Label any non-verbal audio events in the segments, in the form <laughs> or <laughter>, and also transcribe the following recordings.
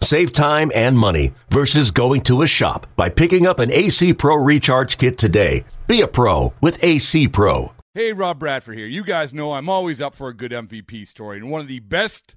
Save time and money versus going to a shop by picking up an AC Pro Recharge Kit today. Be a pro with AC Pro. Hey, Rob Bradford here. You guys know I'm always up for a good MVP story, and one of the best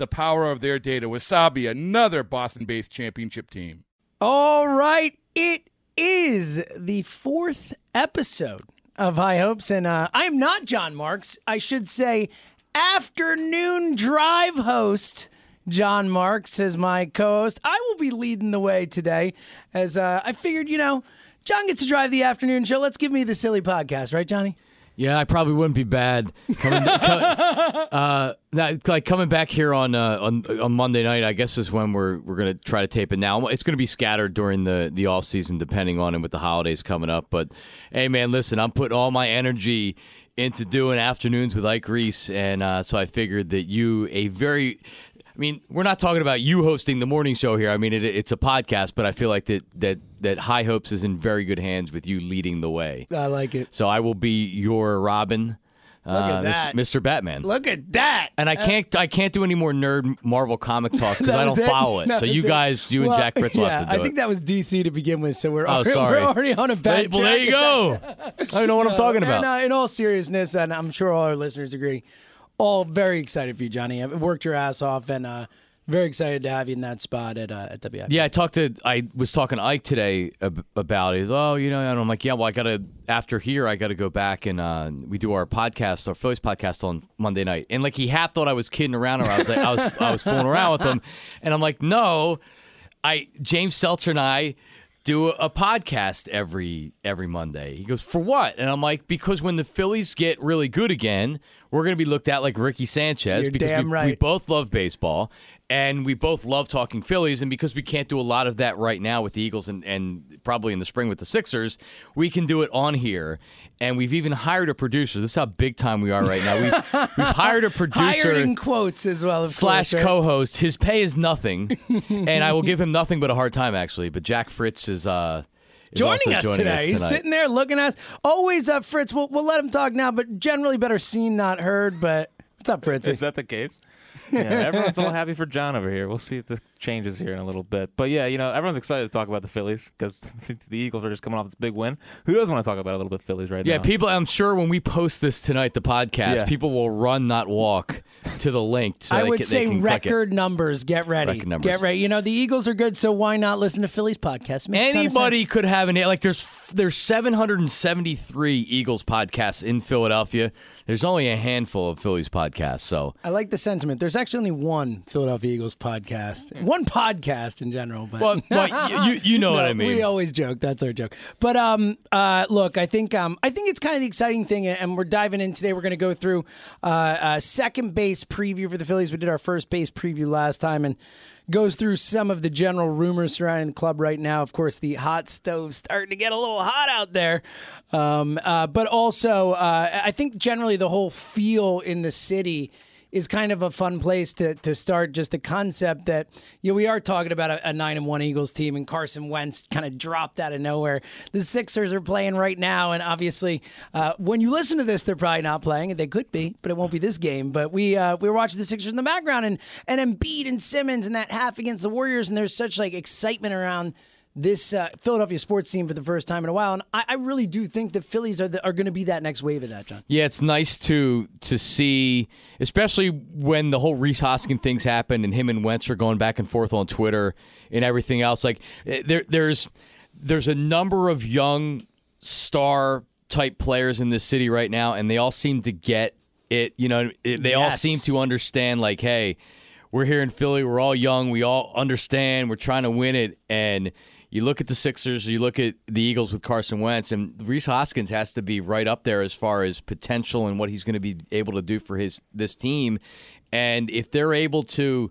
the power of their data. Wasabi, another Boston based championship team. All right. It is the fourth episode of High Hopes. And uh, I'm not John Marks. I should say, afternoon drive host. John Marks is my co host. I will be leading the way today as uh, I figured, you know, John gets to drive the afternoon show. Let's give me the silly podcast, right, Johnny? Yeah, I probably wouldn't be bad coming, co- <laughs> uh, like coming back here on, uh, on on Monday night. I guess is when we're we're gonna try to tape it. Now it's gonna be scattered during the the off season, depending on and with the holidays coming up. But hey, man, listen, I'm putting all my energy into doing afternoons with Ike Reese, and uh, so I figured that you a very I mean, we're not talking about you hosting the morning show here. I mean, it, it's a podcast, but I feel like that that that High Hopes is in very good hands with you leading the way. I like it. So I will be your Robin. Look at uh, that. Mr. Batman. Look at that. and I can't, I can't do any more nerd Marvel comic talk <laughs> because That I was don't it? follow it. <laughs> That so you it. guys, you and Well, Jack Fritz will yeah, have to <laughs> do I think that was DC to begin with, so we're, Oh, already, sorry. we're already on a bad well, there you go. I don't know what I'm talking about. And, uh, in all seriousness, and I'm sure all our listeners agree, all very excited for you, Johnny. I've worked your ass off, and uh, very excited to have you in that spot at uh, at WIP. Yeah, I talked to I was talking to Ike today ab- about it. Oh, you know, and I'm like, yeah, well, I got to after here, I got to go back and uh, we do our podcast, our Phillies podcast on Monday night. And like he half thought I was kidding around, or I was like, I was I was fooling around with him, <laughs> and I'm like, no, I James Seltzer and I do a podcast every every Monday. He goes, "For what?" And I'm like, "Because when the Phillies get really good again, we're going to be looked at like Ricky Sanchez You're because we, right. we both love baseball and we both love talking Phillies. And because we can't do a lot of that right now with the Eagles and, and probably in the spring with the Sixers, we can do it on here. And we've even hired a producer. This is how big time we are right now. We've, we've hired a <laughs> producer Hired in quotes as well. Of slash right? co-host. His pay is nothing, <laughs> and I will give him nothing but a hard time actually. But Jack Fritz is uh is Joining us joining today. us He's sitting there looking at us. Always up, Fritz. We'll, we'll let him talk now, but generally better seen, not heard. But what's up, Fritz? Is that the case? <laughs> Yeah, everyone's all happy for John over here. We'll see if this changes here in a little bit. But yeah, you know, everyone's excited to talk about the Phillies because <laughs> the Eagles are just coming off this big win. Who doesn't want to talk about a little bit Phillies right Yeah, now? people. I'm sure when we post this tonight, the podcast, Yeah. people will run, not walk, to the link. So I they would can, say they can record numbers. Get ready. Record numbers. Get ready. You know the Eagles are good, so why not listen to Phillies podcast? Makes a ton of Anybody could have an like. There's there's 773 Eagles podcasts in Philadelphia. There's only a handful of Phillies podcasts. So I like the sentiment. There's actually only one Philadelphia Eagles podcast, mm. One podcast in general. But well, well you, you <laughs> know what I mean. We always joke. That's our joke. But um, uh, look, I think um, I think it's kind of the exciting thing, and we're diving in today. We're going to go through uh, a second base preview for the Phillies. We did our first base preview last time, and goes through some of the general rumors surrounding the club right now. Of course, the hot stove starting to get a little hot out there, um, uh, but also uh, I think generally the whole feel in the city is kind of a fun place to to start. Just the concept that you know we are talking about a, a nine and one Eagles team, and Carson Wentz kind of dropped out of nowhere. The Sixers are playing right now, and obviously, uh, when you listen to this, they're probably not playing. They could be, but it won't be this game. But we uh, we were watching the Sixers in the background, and and Embiid and Simmons and that half against the Warriors, and there's such like excitement around this uh, Philadelphia sports team for the first time in a while, and I, I really do think the Phillies are the, are going to be that next wave of that, John. Yeah, it's nice to to see, especially when the whole Rhys Hoskins things happened and him and Wentz are going back and forth on Twitter and everything else. Like eh, there, there's there's a number of young star type players in this city right now, and they all seem to get it. You know, it, they all seem to understand. Like, hey, we're here in Philly. We're all young. We all understand. We're trying to win it. And you look at the Sixers, you look at the Eagles with Carson Wentz, and Rhys Hoskins has to be right up there as far as potential and what he's going to be able to do for his this team. And if they're able to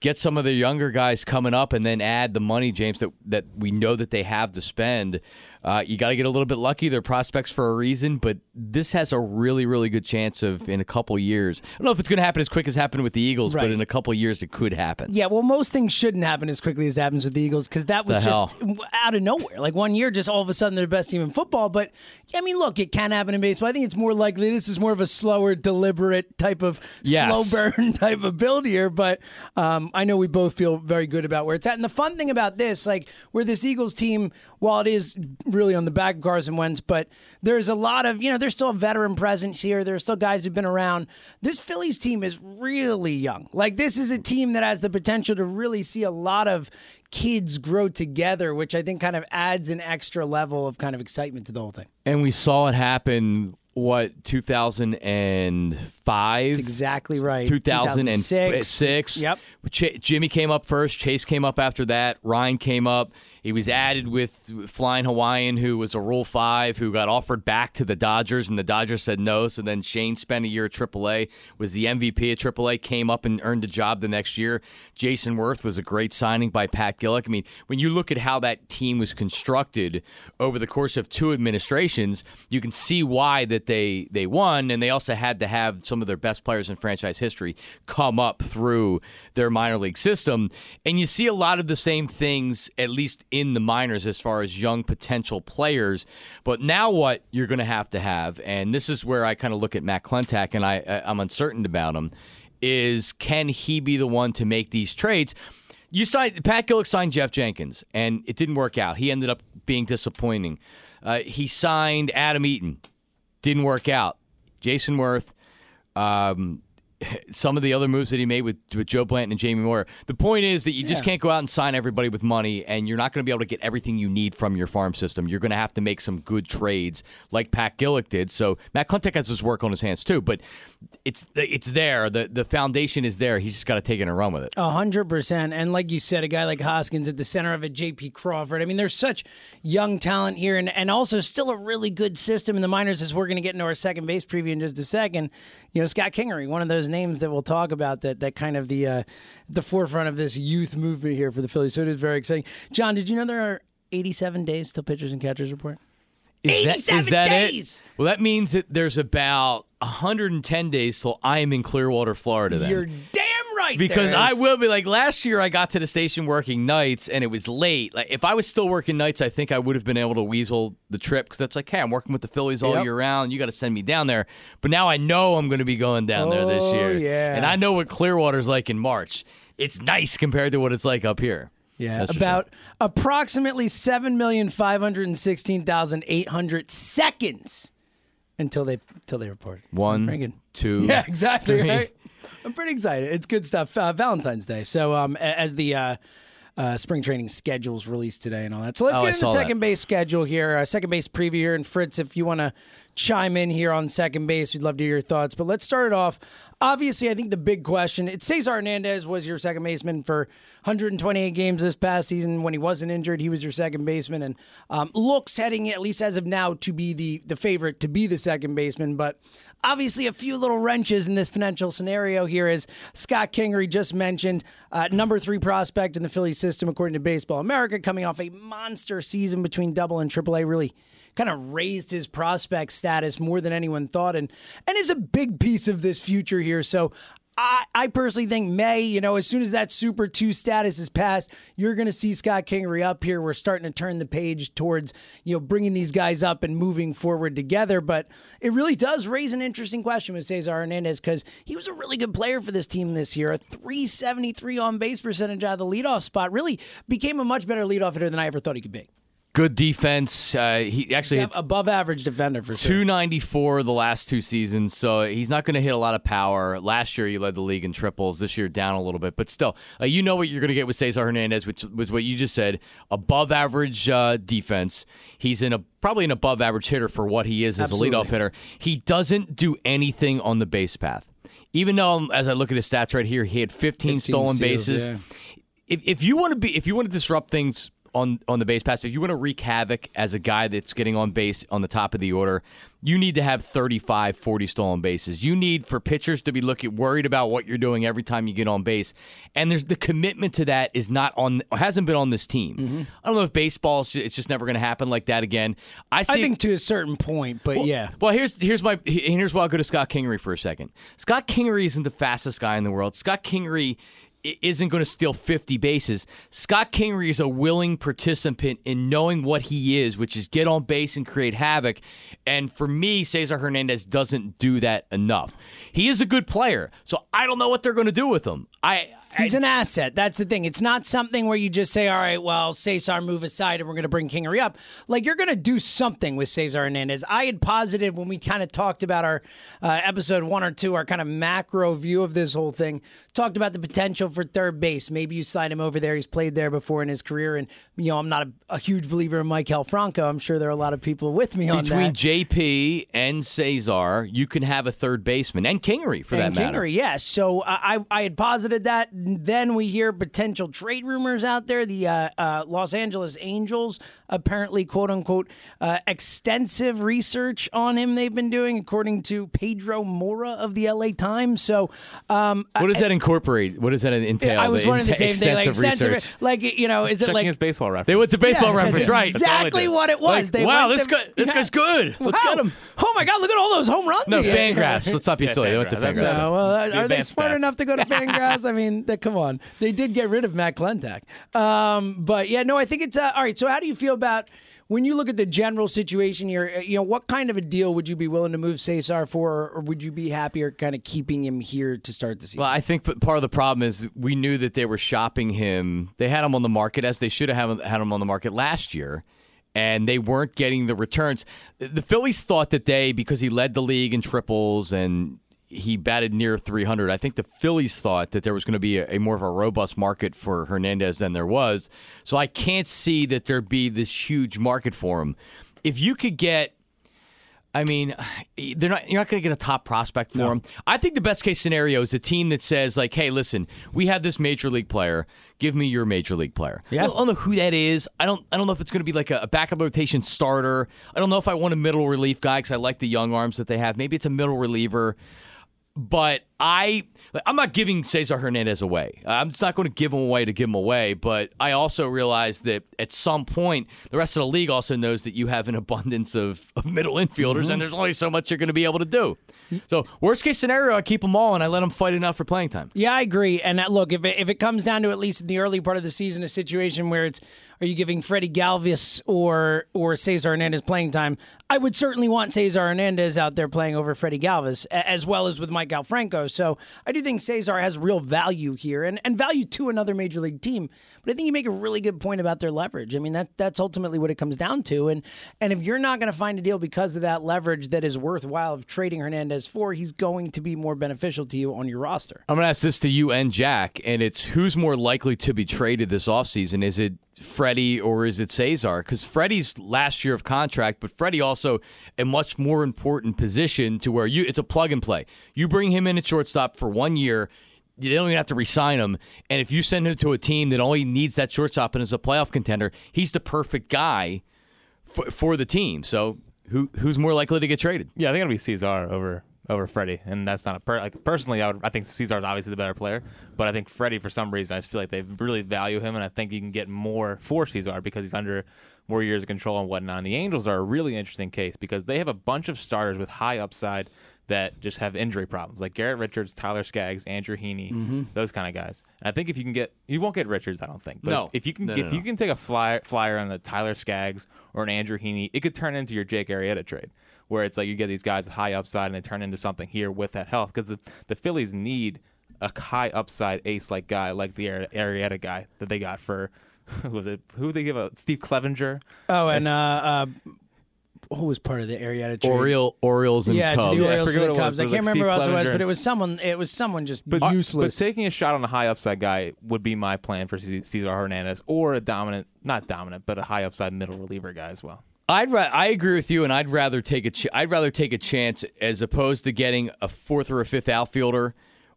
get some of the younger guys coming up and then add the money, James, that that we know that they have to spend. Uh, you got to get a little bit lucky. They're prospects for a reason, but this has a really, really good chance of in a couple years. I don't know if it's going to happen as quick as happened with the Eagles, Right. but in a couple years it could happen. Yeah, well, most things shouldn't happen as quickly as happens with the Eagles because that was The just out of nowhere. Like one year, just all of a sudden they're the best team in football. But I mean, look, it can happen in baseball. I think it's more likely this is more of a slower, deliberate type of Yes. slow burn <laughs> type of build here. But um, I know we both feel very good about where it's at. And the fun thing about this, like where this Eagles team, while it is really on the back of Carson Wentz, but there's a lot of you know there's still a veteran presence here. There's still guys who've been around. This Phillies team is really young. Like this is a team that has the potential to really see a lot of kids grow together, which I think kind of adds an extra level of kind of excitement to the whole thing. And we saw it happen. What 2005? That's exactly right. 2006. Yep. Ch- Jimmy came up first. Chase came up after that. Ryan came up. He was added with Flying Hawaiian, who was a Rule 5, who got offered back to the Dodgers, and the Dodgers said no. So then Shane spent a year at AAA, was the MVP at AAA, came up and earned a job the next year. Jayson Werth was a great signing by Pat Gillick. I mean, when you look at how that team was constructed over the course of two administrations, you can see why that they, they won, and they also had to have some of their best players in franchise history come up through their minor league system. And you see a lot of the same things, at least in the minors, as far as young potential players. But now, what you're going to have to have, and this is where I kind of look at Matt Klentak, and I- I'm uncertain about him, is can he be the one to make these trades? You signed Pat Gillick signed Geoff Jenkins, and it didn't work out. He ended up being disappointing. Uh, he signed Adam Eaton, didn't work out. Jayson Werth, um, some of the other moves that he made with, with Joe Blanton and Jamie Moyer. The point is that you just can't go out and sign everybody with money, and you're not going to be able to get everything you need from your farm system. You're going to have to make some good trades, like Pat Gillick did. So Matt Klentak has his work on his hands too, but it's it's there. the The foundation is there. He's just got to take it and run with it. A hundred percent, and like you said, a guy like Hoskins at the center of it, J.P. Crawford. I mean, there's such young talent here, and, and also still a really good system in the minors. As we're going to get into our second base preview in just a second, you know, Scott Kingery, one of those names that we'll talk about that that kind of the uh, the forefront of this youth movement here for the Phillies. So it is very exciting. John, did you know there are 87 days till pitchers and catchers report? Is that, 87 is that days! it? Well, that means that there's about 110 days till I am in Clearwater, Florida. Then. You're damn right. because I will be like last year. I got to the station working nights, and it was late. Like if I was still working nights, I think I would have been able to weasel the trip because that's like, hey, I'm working with the Phillies all Yep. year round. You got to send me down there. But now I know I'm going to be going down there this Oh, year. yeah. and I know what Clearwater's like in March. It's nice compared to what it's like up here. Yeah, That's about approximately seven million five hundred and sixteen thousand eight hundred seconds until they until they report. One, two, <laughs> Yeah, exactly. three. Right. I'm pretty excited. It's good stuff. Uh, Valentine's Day. So um, as the uh, uh, spring training schedules released today and all that. So let's Oh, get into the saw that. second base schedule here. Uh, second base preview here. And Fritz, if you want to chime in here on second base, we'd love to hear your thoughts. But let's start it off. Obviously, I think the big question, it Cesar Hernandez was your second baseman for 128 games this past season. When he wasn't injured, he was your second baseman and um, looks heading, at least as of now, to be the, the favorite to be the second baseman. But obviously, a few little wrenches in this financial scenario here, as Scott Kingery just mentioned, uh, number three prospect in the Phillies system, according to Baseball America, coming off a monster season between double and triple A, really kind of raised his prospect status more than anyone thought and and is a big piece of this future here. So I, I personally think May, you know, as soon as that Super 2 status is passed, you're going to see Scott Kingery up here. We're starting to turn the page towards, you know, bringing these guys up and moving forward together. But it really does raise an interesting question with Cesar Hernandez because he was a really good player for this team this year. A 373 on base percentage out of the leadoff spot really became a much better leadoff hitter than I ever thought he could be. Good defense. Uh, he actually above average defender for sure. 294 the last two seasons, so he's not going to hit a lot of power. Last year, he led the league in triples. This year, down a little bit, but still, uh, you know what you're going to get with Cesar Hernandez, which was what you just said. Above average uh, defense. He's in a probably an above average hitter for what he is as Absolutely. a leadoff hitter. He doesn't do anything on the base path. Even though, um, as I look at his stats right here, he had 15, 15 stolen steals, bases yeah. if, if you want to be if you want to disrupt things on on the base pass, if you want to wreak havoc as a guy that's getting on base on the top of the order, you need to have 35, 40 stolen bases. You need for pitchers to be looking worried about what you're doing every time you get on base. And there's the commitment to that is not on hasn't been on this team. Mm-hmm. I don't know if baseball it's just never going to happen like that again. I see I think to a certain point, but yeah. well, here's here's my here's why I'll go to Scott Kingery for a second. Scott Kingery isn't the fastest guy in the world. Scott Kingery isn't going to steal 50 bases. Scott Kingery is a willing participant in knowing what he is, which is get on base and create havoc. And for me, Cesar Hernandez doesn't do that enough. He is a good player, so I don't know what they're going to do with him. I He's an asset. That's the thing. It's not something where you just say, all right, well, Cesar, move aside and we're going to bring Kingery up. Like, you're going to do something with Cesar Hernandez. I had posited when we kind of talked about our uh, episode one or two, our kind of macro view of this whole thing, talked about the potential for third base. Maybe you slide him over there. He's played there before in his career. And, you know, I'm not a, a huge believer in Maikel Franco. I'm sure there are a lot of people with me on that. between that. JP and Cesar, you can have a third baseman and Kingery for and that matter. Kingery, yes. So uh, I I had posited that. Then we hear potential trade rumors out there. The uh, uh, Los Angeles Angels apparently, quote unquote, uh, extensive research on him. They've been doing, according to Pedro Moura of the LA Times. So um, What does that incorporate? What does that entail? I was The wondering the same thing. Like extensive research. like you know, is it Checking like his baseball reference. They went to baseball Yeah, reference, right? Exactly did. what it was. Like, They wow, this to- guy, this Yeah. guy's good. Let's Wow. get him. Oh my God! Look at all those home runs. No, he had. Fangraphs. Let's not be <laughs> Yeah, silly. They went to Fangraphs. Fangraphs. No, well, The are they smart stats. enough to go to <laughs> Fangraphs? I mean, they, come on. They did get rid of Matt Klentak. Um, but yeah, no, I think it's uh, all right. So, how do you feel about when you look at the general situation here? uh, You know, what kind of a deal would you be willing to move Cesar for, or, or would you be happier kind of keeping him here to start the season? Well, I think part of the problem is we knew that they were shopping him. They had him on the market as they should have had him on the market last year, and they weren't getting the returns. The Phillies thought that they, because he led the league in triples and he batted near 300. I think the Phillies thought that there was going to be a, a more of a robust market for Hernandez than there was. So I can't see that there'd be this huge market for him. If you could get I mean, they're not. You're not going to get a top prospect for him. I think the best case scenario is a team that says, like, "Hey, listen, we have this major league player. Give me your major league player." Yeah. I don't know who that is. I don't. I don't know if it's going to be like a, a back of the rotation starter. I don't know if I want a middle relief guy because I like the young arms that they have. Maybe it's a middle reliever. But I, I'm not giving Cesar Hernandez away. I'm just not going to give him away to give him away. But I also realize that at some point, the rest of the league also knows that you have an abundance of, of middle infielders, and there's only so much you're going to be able to do. So worst case scenario, I keep them all and I let them fight enough for playing time. Yeah, I agree. And uh, look, if it, if it comes down to at least in the early part of the season, a situation where it's are you giving Freddie Galvis or or Cesar Hernandez playing time, I would certainly want Cesar Hernandez out there playing over Freddie Galvis, as well as with Maikel Franco. So I do think Cesar has real value here and, and value to another major league team. But I think you make a really good point about their leverage. I mean that that's ultimately what it comes down to. And and if you're not going to find a deal because of that leverage that is worthwhile of trading Hernandez for, he's going to be more beneficial to you on your roster. I'm going to ask this to you and Jack, and it's who's more likely to be traded this offseason? Is it Freddie or is it Cesar? Because Freddie's last year of contract, but Freddie also a much more important position to where you it's a plug and play. You bring him in at shortstop for one year. You don't even have to resign him. And if you send him to a team that only needs that shortstop and is a playoff contender, he's the perfect guy for, for the team. So who who's more likely to get traded? Yeah, I think it'll be Cesar over over Freddie, and that's not a per- like personally. I would I think Cesar's obviously the better player, but I think Freddie for some reason I just feel like they really value him, and I think you can get more for Cesar because he's under more years of control and whatnot. And the Angels are a really interesting case because they have a bunch of starters with high upside that just have injury problems, like Garrett Richards, Tyler Skaggs, Andrew Heaney, Mm-hmm. those kind of guys. And I think if you can get, you won't get Richards, I don't think. But No. if you can, No, if no, you no. can take a flyer flyer on the Tyler Skaggs or an Andrew Heaney, it could turn into your Jake Arrieta trade, where it's like you get these guys high upside and they turn into something here with that health because the, the Phillies need a high upside ace like guy like the Arri- Arrieta guy that they got for. <laughs> Who was it? Who they give a Steve Clevenger? Oh, and uh, uh, who was part of the Arrieta trade? Oriole, Orioles and Yeah, to the I Orioles forget to what the it was. Cubs. I can't like remember Steve who else it was, but it was someone. It was someone just But useless. But taking a shot on a high upside guy would be my plan for C- Cesar Hernandez, or a dominant, not dominant, but a high upside middle reliever guy as well. I'd ra- I agree with you, and I'd rather take a ch- I'd rather take a chance as opposed to getting a fourth or a fifth outfielder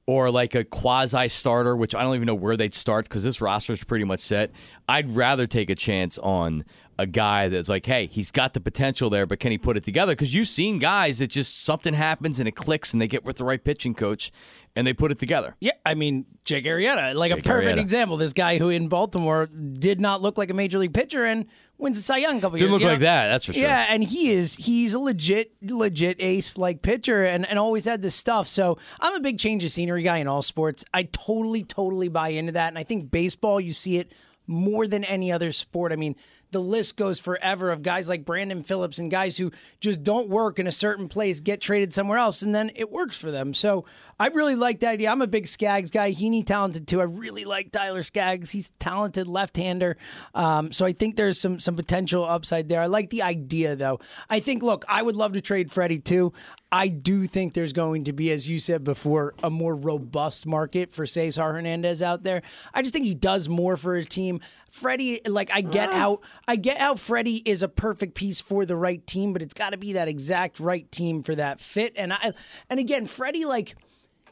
or like a quasi starter, which I don't even know where they'd start because this roster is pretty much set. I'd rather take a chance on a guy that's like, hey, he's got the potential there, but can he put it together? Because you've seen guys that just something happens and it clicks, and they get with the right pitching coach, and they put it together. Yeah, I mean Jake Arrieta, like Jake a perfect Arrieta. example. This guy who in Baltimore did not look like a major league pitcher and wins a Cy Young a couple Didn't years. look you like know? that, that's for sure. Yeah, and he is he's a legit legit ace like pitcher and, and always had this stuff. So I'm a big change of scenery guy in all sports. I totally totally buy into that, and I think baseball you see it more than any other sport. I mean, the list goes forever of guys like Brandon Phillips and guys who just don't work in a certain place, get traded somewhere else, and then it works for them. So I really like that idea. I'm a big Skaggs guy. Heaney talented too. I really like Tyler Skaggs. He's talented left-hander. Um, so I think there's some some potential upside there. I like the idea though. I think look, I would love to trade Freddie too. I do think there's going to be, as you said before, a more robust market for Cesar Hernandez out there. I just think he does more for a team. Freddie, like I get how I get how Freddie is a perfect piece for the right team, but it's got to be that exact right team for that fit. And I and again, Freddie, like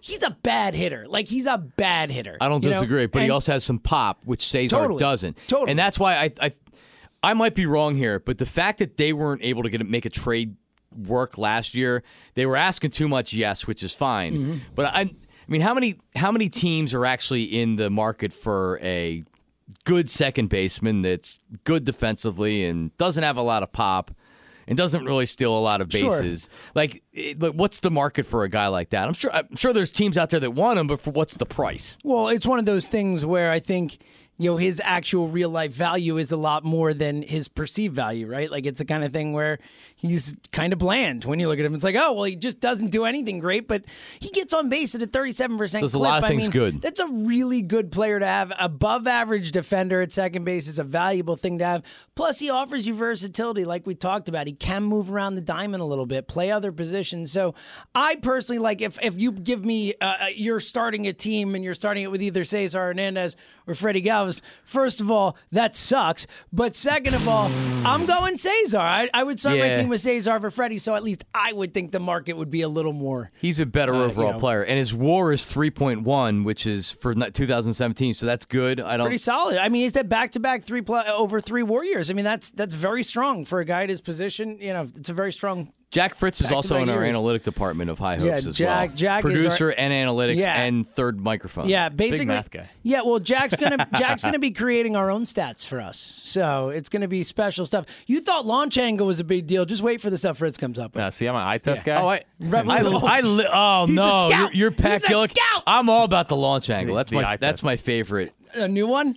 he's a bad hitter. Like he's a bad hitter. I don't you know? disagree, but he also has some pop, which Cesar Totally. doesn't. Totally. And that's why I, I I might be wrong here, but the fact that they weren't able to get make a trade work last year, they were asking too much, yes, which is fine. Mm-hmm. But I I mean, how many how many teams are actually in the market for a good second baseman that's good defensively and doesn't have a lot of pop? And doesn't really steal a lot of Sure. bases. Like, it, like, what's the market for a guy like that? I'm sure. I'm sure there's teams out there that want him, but for what's the price? Well, it's one of those things where I think you know his actual real life value is a lot more than his perceived value, right? Like it's the kind of thing where he's kind of bland when you look at him. It's like, oh, well, he just doesn't do anything great, but he gets on base at a thirty-seven percent. Does a lot of I things mean, good. That's a really good player to have. Above average defender at second base is a valuable thing to have. Plus, he offers you versatility, like we talked about. He can move around the diamond a little bit, play other positions. So, I personally like if if you give me uh, you're starting a team and you're starting it with either Cesar Hernandez or Freddie Galvis. First of all, that sucks. But second of all, I'm going Cesar. I, I would start my Yeah. Team with Cesar for Freddie. So at least I would think the market would be a little more. He's a better Uh, you overall know. player, and his WAR is three point one, which is for 2017. So that's good. I don't. pretty solid. I mean, he's had back to back three pl- over three Warriors. I mean, that's that's very strong for a guy at his position. You know, it's a very strong. Jack Fritz is also Back-to-back in our years. analytic department of High Hopes Yeah, as Jack- well. Jack is our- producer and analytics Yeah. and third microphone. Yeah, basically. math guy. Yeah, well, Jack's gonna <laughs> Jack's gonna be creating our own stats for us, so it's gonna be special stuff. You thought launch angle was a big deal. Just wait for the stuff Fritz comes up with. Now, see, I'm an eye test guy. Oh, I, Revolution. I, I oh He's a no, scout. you're, you're Pat He's a Gillick. scout. I'm all about the launch angle. That's The my that's test. my favorite. A new one.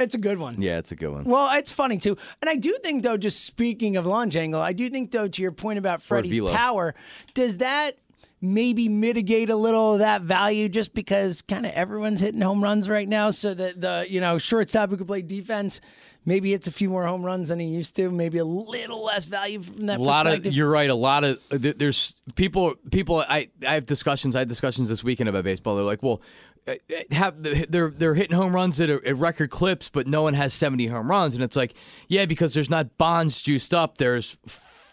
It's a good one. Yeah, it's a good one. Well, it's funny too. And I do think though, just speaking of launch angle, I do think though to your point about Freddie's velo. power, does that maybe mitigate a little of that value just because kind of everyone's hitting home runs right now so that the you know shortstop who can play defense maybe it's a few more home runs than he used to maybe a little less value from that a lot of you're right a lot of there's people people I, I have discussions i had discussions this weekend about baseball. They're like well uh, have they're they're hitting home runs at, a, at record clips but no one has 70 home runs. And it's like yeah because there's not bonds juiced up. There's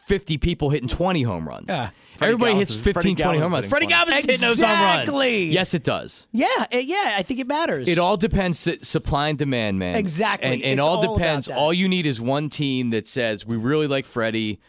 50 people hitting 20 home runs Yeah. Freddie everybody Galvis hits is- 15 Freddie 20 Galvis home is runs hitting freddie 20. Galvis is hitting those home runs Exactly. yes it does yeah eh, yeah i think it matters it all depends su- supply and demand, man. Exactly. and, and It's all all about depends. that. All you need is one team that says we really like Freddie.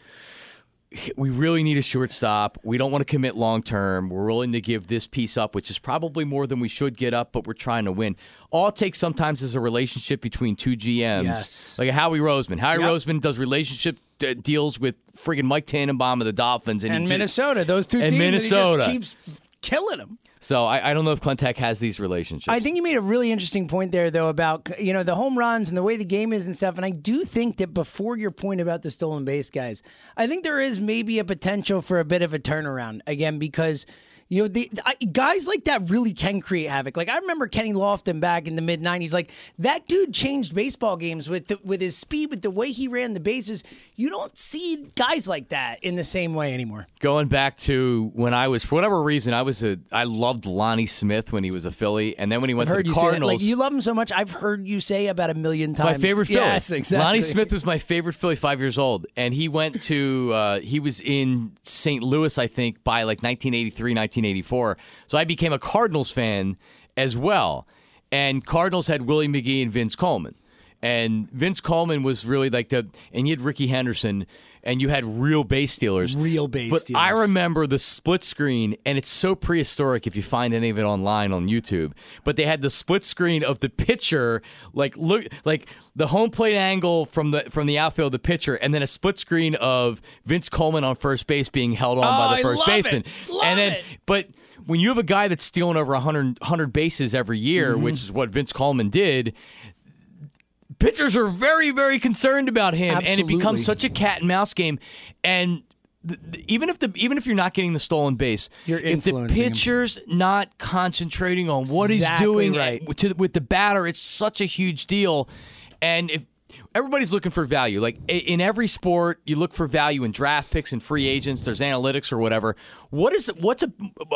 we really need a shortstop. We don't want to commit long term. We're willing to give this piece up, which is probably more than we should get up, but we're trying to win. All it takes sometimes is a relationship between two GMs, Yes. like a Howie Roseman. Howie Yep. Roseman does relationship uh, deals with friggin' Mike Tannenbaum of the Dolphins, and, and Minnesota, those two And teams, Minnesota. And he just keeps killing them. So I, I don't know if Klentak has these relationships. I think you made a really interesting point there, though, about you know the home runs and the way the game is and stuff. And I do think that before your point about the stolen base guys, I think there is maybe a potential for a bit of a turnaround again because. You know, the I, guys like that really can create havoc. Like I remember Kenny Lofton back in the mid '90s. Like that dude changed baseball games with the, with his speed, with the way he ran the bases. You don't see guys like that in the same way anymore. going back to when I was for whatever reason I was a I loved Lonnie Smith when he was a Philly, and then when he went I've to the. Cardinals. Like you love him so much. I've heard you say about a million times. my favorite Philly. Yes, exactly. Lonnie Smith was my favorite Philly. Five years old, and he went to uh, he was in St. Louis, I think, by like 1983, 1984. So I became a Cardinals fan as well. And Cardinals had Willie McGee and Vince Coleman, and Vince Coleman was really like the and you had Rickey Henderson. And you had real base stealers. Real base But I remember the split screen, and it's so prehistoric if you find any of it online on YouTube. But they had the split screen of the pitcher, like look, like the home plate angle from the from the outfield, of the pitcher, and then a split screen of Vince Coleman on first base being held on Oh, by the first love baseman. it. Love and then, it. but when you have a guy that's stealing over 100, 100 bases every year, Mm-hmm. which is what Vince Coleman did, pitchers are very, very concerned about him, and it becomes such a cat and mouse game. And th- th- even if the even if you're not getting the stolen base, You're if the influencing him. pitcher's not concentrating on what Exactly he's doing right. with, to, with the batter, it's such a huge deal. And if everybody's looking for value, like in every sport, you look for value in draft picks and free agents. There's analytics or whatever. What is what's a,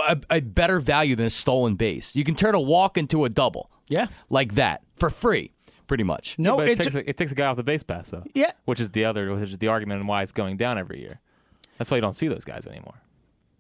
a, a better value than a stolen base? You can turn a walk into a double, Yeah. like that for free, pretty much. No, but it takes, a, it takes a guy off the base pass though. Yeah. Which is the other, which is the argument and why it's going down every year. That's why you don't see those guys anymore.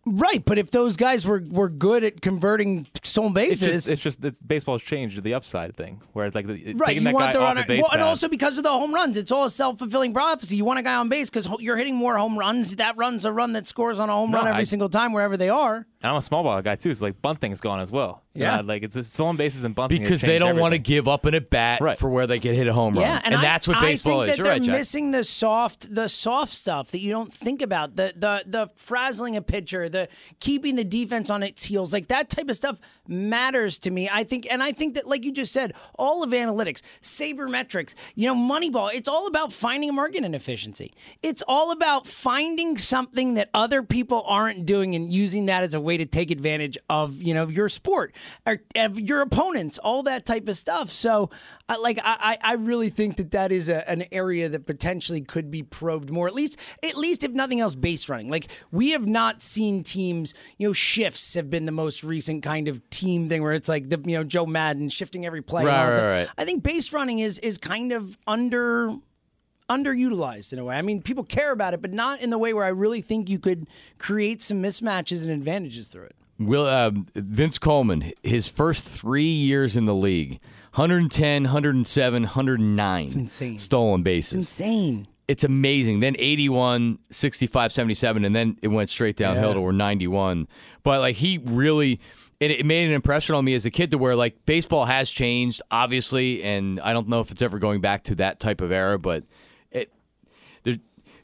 right. But if those guys were were good at converting stolen It's bases, just, it's just, it's baseball's changed the upside thing, where it's like the, right, taking you that want guy the off runner, the base well, and also because of the home runs, it's all a self fulfilling prophecy. You want a guy on base because you're hitting more home runs. That run's a run that scores on a home No, run every I- single time wherever they are. And I'm a small ball guy too, so like bunting's gone as well. Yeah. Uh, like it's it's stolen bases and bunting because they don't want to give up an at bat Right. for where they get hit a home run. Yeah, and, I- that's what baseball I think is. That You're they're right, Jack. missing the soft, the soft stuff that you don't think about. The the the frazzling a pitcher, the keeping the defense on its heels, like that type of stuff matters to me. I think, and I think that, like you just said, all of analytics, sabermetrics, you know, Moneyball. It's all about finding a market inefficiency. It's all about finding something that other people aren't doing and using that as a way to take advantage of you know your sport or of your opponents, all that type of stuff. So, I like I I I really think that that is a, an area that potentially could be probed more. At least at least if nothing else, base running. Like we have not seen teams. You know, shifts have been the most recent kind of team thing where it's like the you know Joe Maddon shifting every play. Right, right, right. I think base running is is kind of under underutilized in a way. I mean, people care about it, but not in the way where I really think you could create some mismatches and advantages through it. Will um, Vince Coleman, his first three years in the league, 110, 107, 109 insane. stolen bases. Insane. It's amazing. Then 81, 65, 77, and then it went straight downhill Yeah. to where 91. But like he really, it, made an impression on me as a kid to where like baseball has changed, obviously, and I don't know if it's ever going back to that type of era, but it there, v-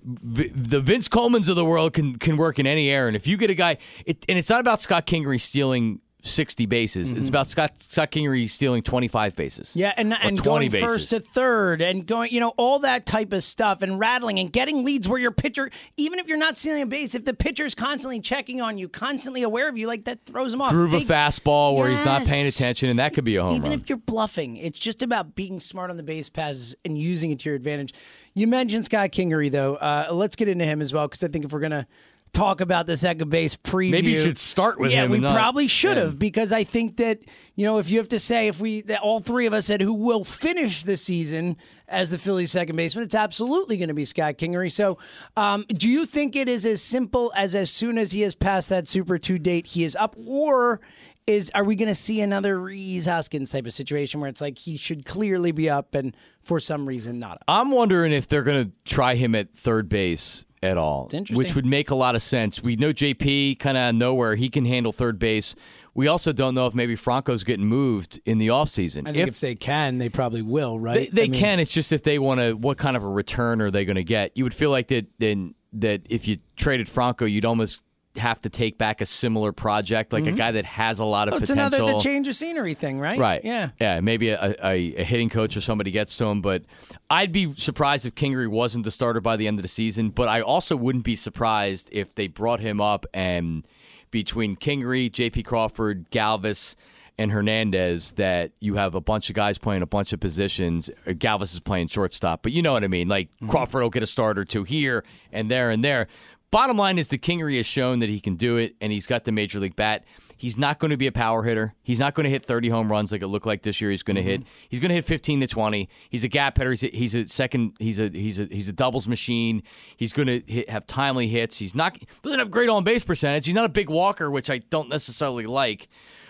the Vince Colemans of the world can can work in any era, and if you get a guy, it, and it's not about Scott Kingery stealing. 60 bases. It's about Scott Scott Kingery stealing 25 bases. Mm-hmm. Yeah, and and 20 going bases. first to third and going, you know, all that type of stuff and rattling and getting leads where your pitcher, even if you're not stealing a base, if the pitcher's constantly checking on you, constantly aware of you, like that throws him off. groove a fastball where he's not paying attention, and that could be a home Even run. if you're bluffing, it's just about being smart on the base passes and using it to your advantage. You mentioned Scott Kingery, though. Uh, let's get into him as well, because I think if we're going to talk about the second base preview. Maybe you should start with yeah, him we and not- probably should yeah. have, because I think that, you know, if you have to say, if we, that all three of us said who will finish the season as the Phillies second baseman, it's absolutely going to be Scott Kingery. So um, do you think it is as simple as as soon as he has passed that Super 2 date, he is up, or is are we going to see another Rhys Hoskins type of situation where it's like he should clearly be up and for some reason not up? I'm wondering if they're going to try him at third base at all, interesting. which would make a lot of sense. We know JP kind of nowhere he can handle third base. We also don't know if maybe Franco's getting moved in the offseason. I think if, they can, they probably will, they, right? they I mean, can. It's just if they want to, what kind of a return are they going to get? You would feel like that then that if you traded Franco, you'd almost have to take back a similar project, like a guy that has a lot of Oh, it's potential. another the change of scenery thing, right? Right. Yeah. Yeah. Maybe a, a, a hitting coach or somebody gets to him. But I'd be surprised if Kingery wasn't the starter by the end of the season. But I also wouldn't be surprised if they brought him up and between Kingery, J.P. Crawford, Galvis, and Hernandez, that you have a bunch of guys playing a bunch of positions. Uh, Galvis is playing shortstop, but you know what I mean. Like Crawford will get a start or two here and there and there. Bottom line is the Kingery has shown that he can do it, and he's got the major league bat. He's not going to be a power hitter. He's not going to hit 30 home runs like it looked like this year. He's going to hit. Mm-hmm. He's going to hit 15 to 20. He's a gap hitter. He's a, he's a second. He's a he's a he's a doubles machine. He's going to hit, have timely hits. He's not doesn't have great on base percentage. He's not a big walker, which I don't necessarily like.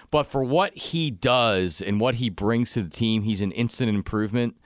But for what he does and what he brings to the team, he's an instant improvement.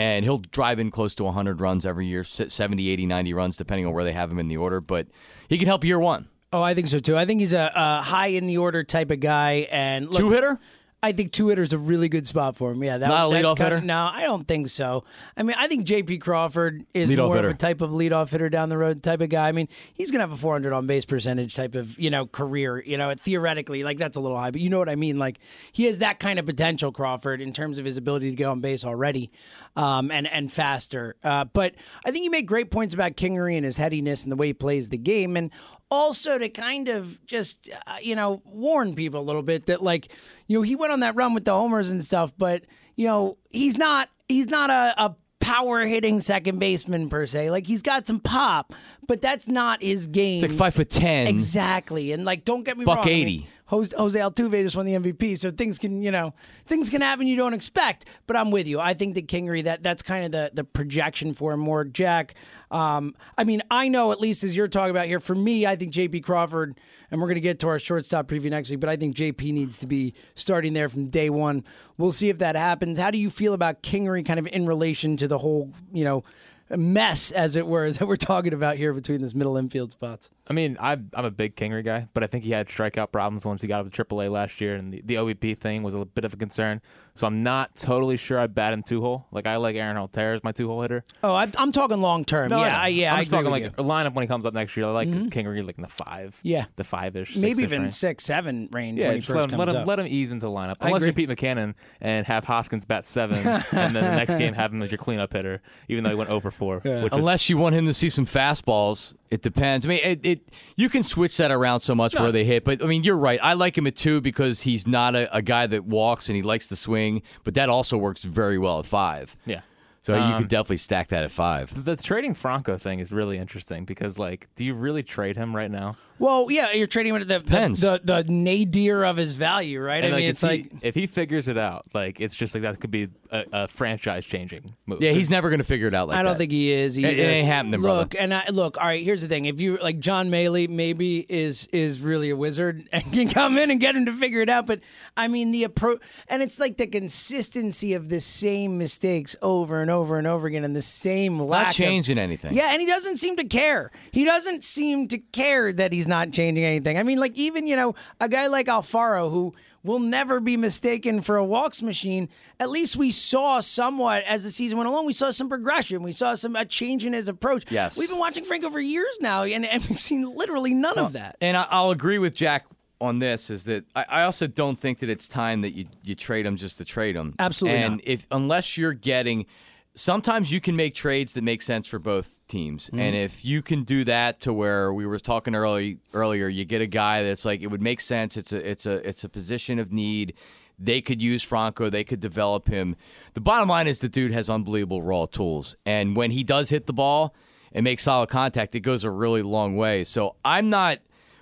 And he'll drive in close to 100 runs every year, 70, 80, 90 runs, depending on where they have him in the order. But he can help year one. Oh, I think so too. I think he's a, a high in the order type of guy, and look, Two hitter? I think two hitter's a really good spot for him. Yeah, that, Not a leadoff hitter? No, I don't think so. I mean, I think J.P. Crawford is Leadoff more hitter. of a type of leadoff hitter down the road type of guy. I mean, he's gonna have a 400 on base percentage type of you know career. You know, theoretically, like that's a little high, but you know what I mean. Like he has that kind of potential, Crawford, in terms of his ability to get on base already, um, and and faster. Uh, but I think you make great points about Kingery and his headiness and the way he plays the game, and also to kind of just uh, you know warn people a little bit that like you know he went on that run with the homers and stuff but you know he's not he's not a, a power hitting second baseman per se like he's got some pop but that's not his game He's like five foot ten. exactly and like don't get me Buck wrong I mean, 80. Jose, Altuve just won the MVP, so things can, you know, things can happen you don't expect. But I'm with you. I think that Kingery, that that's kind of the the projection for him more. Jack, um, I mean, I know at least as you're talking about here, for me, I think J.P. Crawford, and we're going to get to our shortstop preview next week, but I think J.P. needs to be starting there from day one. We'll see if that happens. How do you feel about Kingery kind of in relation to the whole, you know, mess, as it were, <laughs> that we're talking about here between this middle infield spots? I mean, I'm, I'm a big Kingery guy, but I think he had strikeout problems once he got up to AAA last year, and the, the OBP thing was a bit of a concern. So I'm not totally sure I'd bat him two hole. Like I like Aaron Altherr as my two hole hitter. Oh, I, I'm talking long term. No, yeah, know. I, yeah, I'm I agree talking with like you. Mm-hmm. a lineup when he comes up next year. I like Kingery like in the five. Yeah. the five ish. maybe even six, seven range Yeah, when he first let him, comes let him up. let him ease into the lineup. I Unless you're. Pete Mackanin and have Hoskins bat seven, and then the next <laughs> game have him as your cleanup hitter, even though he went over four. Yeah. Which was, Unless you want him to see some fastballs, it depends. I mean, it, it you can switch that around so much where they hit, but I mean, you're right. I like him at two because he's not a, a guy that walks and he likes to swing, but that also works very well at five. yeah. So you Um, could definitely stack that at five. The trading Franco thing is really interesting because, like, do you really trade him right now? Well, yeah, you're trading with the the, the the nadir of his value, right? And I mean, it's if like if he figures it out, like, it's just like that could be a, a franchise changing move. Yeah, he's never going to figure it out like I don't that. think he is. it Either. ain't happening, brother. Look, and I, look. All right, here's the thing: if you like John Mallee, maybe is is really a wizard <laughs> and can come in and get him to figure it out. But I mean, the approach, and it's like the consistency of the same mistakes over and over and over again, and the same lack Not of- changing anything. Yeah, and he doesn't seem to care. He doesn't seem to care that he's not changing anything. I mean, like even you know a guy like Alfaro who will never be mistaken for a walks machine. At least we saw somewhat as the season went along. We saw some progression. We saw some a change in his approach. Yes. we've been watching Franco for years now, and, and we've seen literally none of that. And I, I'll agree with Jack on this is that I, I also don't think that it's time that you, you trade him just to trade him. Absolutely And not. if unless you're getting, sometimes you can make trades that make sense for both teams. Mm-hmm. And if you can do that to where we were talking early earlier, you get a guy that's like it would make sense. It's a it's a it's a position of need. They could use Franco. They could develop him. The bottom line is the dude has unbelievable raw tools, and when he does hit the ball and make solid contact, it goes a really long way. So I'm not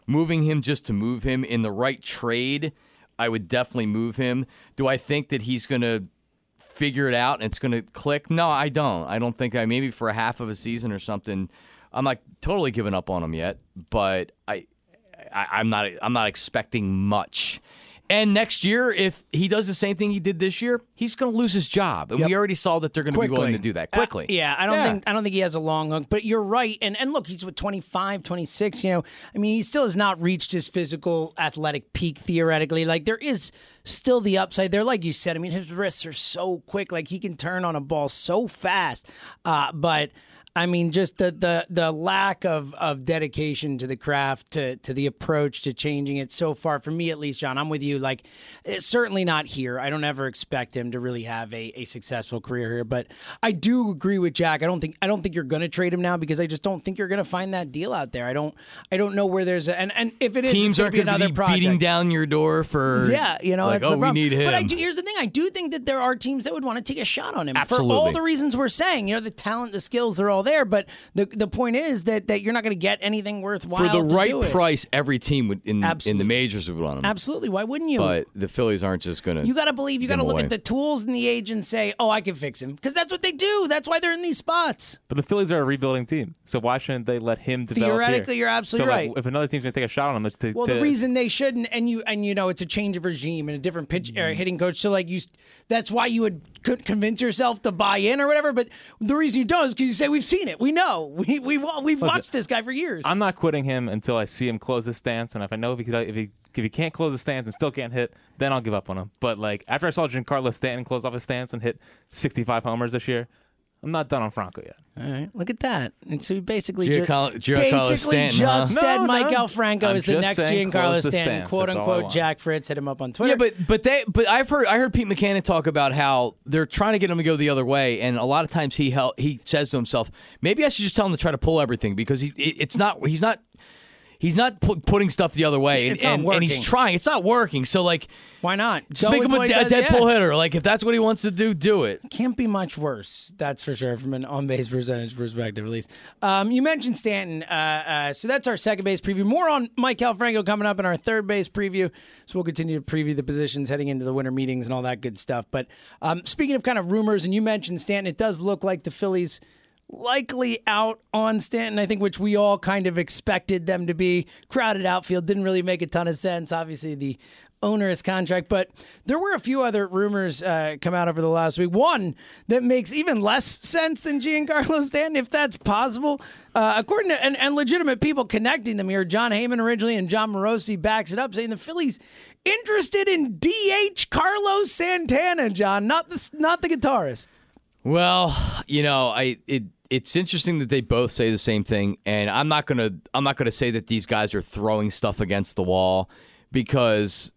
moving him just to move him in the right trade. I would definitely move him. Do I think that he's going to figure it out and it's going to click? No, I don't. I don't think I maybe for a half of a season or something. I'm not totally giving up on him yet, but I, I I'm not I'm not expecting much. And next year, if he does the same thing he did this year, he's going to lose his job. And we already saw that they're going to be willing to do that quickly. Uh, yeah, I don't think I don't think he has a long hook, but you're right. And and look, he's with 25, 26, you know. I mean, he still has not reached his physical athletic peak theoretically. Like there is still the upside there like you said. I mean, his wrists are so quick like he can turn on a ball so fast. Uh, but I mean, just the the the lack of of dedication to the craft, to to the approach to changing it so far. For me, at least, John, I'm with you. Like, it's certainly not here. I don't ever expect him to really have a, a successful career here. But I do agree with Jack. I don't think I don't think you're going to trade him now because I just don't think you're going to find that deal out there. I don't I don't know where there's a and and if it is, Teams aren't going to be going to another be project. beating down your door for Yeah, you know, like, that's oh, the we need him. But I do, here's the thing: I do think that there are teams that would want to take a shot on him for all the reasons we're saying. You know, the talent, the skills, they're all there. But the the point is that that you're not going to get anything worthwhile for the to right do it. price, every team would in in the majors would want him. Absolutely, why wouldn't you? But the Phillies aren't just going to. you got to believe. You got to look away. at the tools in the age and say, "Oh, I can fix him," because that's what they do. That's why they're in these spots. But the Phillies are a rebuilding team, so why shouldn't they let him develop? Theoretically, here? you're absolutely so, like, right. if another team's gonna take a shot on him, it's to, Well, to the reason they shouldn't, and you and you know, it's a change of regime and a different pitch Mm-hmm. hitting coach. So like you, that's why you would could convince yourself to buy in or whatever. But the reason you don't is because you say we've seen it, we know, <laughs> we we we've watched this guy for years. I'm not quitting him until I see him close his stance, and if I know if he if he if he can't close his stance and still can't hit, then I'll give up on him. But like after I saw Giancarlo Stanton close off his stance and hit 65 homers this year, I'm not done on Franco yet. All right, look at that. And so you basically Giancarlo- just, Giancarlo basically Stanton, just huh? said No, Mike no. Alfranco I'm is the next saying Giancarlo close the Stanton, stance. quote That's unquote. Jack Fritz hit him up on Twitter. Yeah, but but they but I've heard I heard Pete Mackanin talk about how they're trying to get him to go the other way, and a lot of times he hel- he says to himself, maybe I should just tell him to try to pull everything because he it, it's not he's not he's not pu- putting stuff the other way, and, and, and he's trying. It's not working. So like, why not? just make him a, he a dead pull hitter. Like if that's what he wants to do, do it. can't be much worse. That's for sure from an on base percentage perspective, at least. Um, you mentioned Stanton, uh, uh, so that's our second base preview. More on Maikel Franco coming up in our third base preview. So we'll continue to preview the positions heading into the winter meetings and all that good stuff. But um, speaking of kind of rumors, and you mentioned Stanton, it does look like the Phillies likely out on Stanton, I think, which we all kind of expected them to be. Crowded outfield didn't really make a ton of sense. Obviously, the onerous contract, but there were a few other rumors uh, come out over the last week. One that makes even less sense than Giancarlo <laughs> Stanton, if that's possible. Uh, according to and, and legitimate people connecting them here, Jon Heyman originally and Jon Morosi backs it up, saying the Phillies interested in DH Carlos Santana. John, not the not the guitarist. Well, you know, I it it's interesting that they both say the same thing, and I'm not gonna I'm not gonna say that these guys are throwing stuff against the wall because.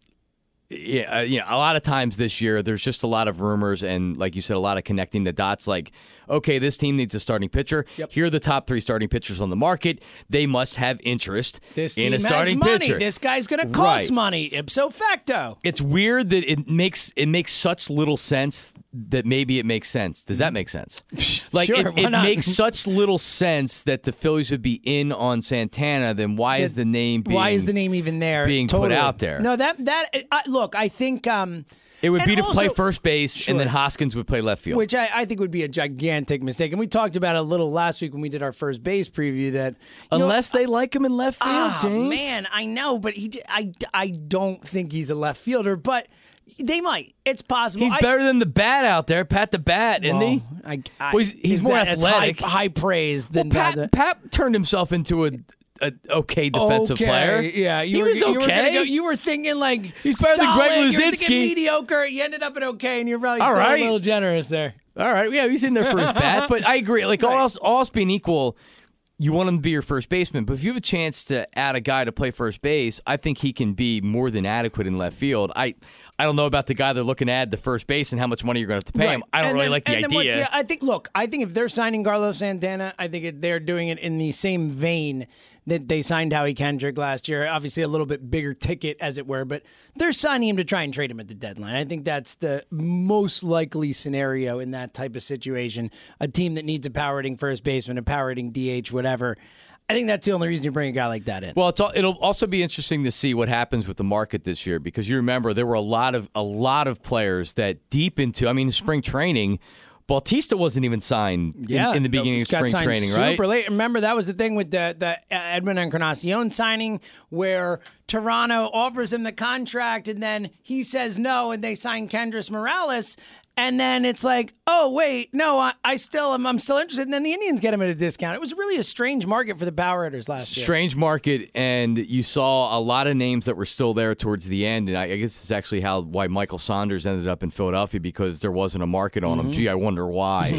Yeah, uh, you know, a lot of times this year, there's just a lot of rumors and, like you said, a lot of connecting the dots. Like, okay, this team needs a starting pitcher. Here are the top three starting pitchers on the market. They must have interest This in a starting money. pitcher. This guy's going to cost Right. money ipso facto. it's weird that it makes it makes such little sense that maybe it makes sense. Does that make sense? <laughs> Like Sure, it, it makes such little sense that the Phillies would be in on Santana. Then why is the name being Why is the name even there? being put out there? No, that that I, look. I think um, It would and be to play first base, and then Hoskins would play left field. which I, I think would be a gigantic mistake. And we talked about it a little last week when we did our first base preview. That you know, Unless they like him in left field, ah, James. man, I know, but he I, I don't think he's a left fielder, but they might. It's possible. He's I- better than the bat out there, Pat the Bat, isn't he? I, I, Well, he's- he's more that- athletic. High, high praise Well, than Pat, that- Pat turned himself into a, a okay defensive okay. player. Yeah, you he were, was you were okay. go- You were thinking like He's better than Greg solid, You were thinking Luzinski. mediocre. You ended up at okay, and you're probably All right. a little generous there. All right, yeah, he's in there for his bat, but I agree. Like all else, all else being equal, you want him to be your first baseman. But if you have a chance to add a guy to play first base, I think he can be more than adequate in left field. I, I don't know about the guy they're looking to add to first base and how much money you're going to have to pay him. I don't And really then- like the and then what's idea. the- I think. Look, I think if they're signing Carlos Santana, I think it, they're doing it in the same vein that they signed Howie Kendrick last year. Obviously, a little bit bigger ticket, as it were, but they're signing him to try and trade him at the deadline. I think that's the most likely scenario in that type of situation. A team that needs a power hitting first baseman, a power hitting DH, whatever. I think that's the only reason you bring a guy like that in. Well, all, it'll also be interesting to see what happens with the market this year because you remember there were a lot of a lot of players that deep into I mean spring training Bautista wasn't even signed in- Yeah, in, the beginning of spring training, super right? late. Remember that was the thing with the the Edwin Encarnacion signing, where Toronto offers him the contract, and then he says no, and they sign Kendrys Morales. And then it's like, oh wait, no, I, I still am. I'm still interested. And then the Indians get him at a discount. It was really a strange market for the power hitters last year. Strange market, and you saw a lot of names that were still there towards the end. And I, I guess it's actually how why Michael Saunders ended up in Philadelphia because there wasn't a market on him. Gee, I wonder why.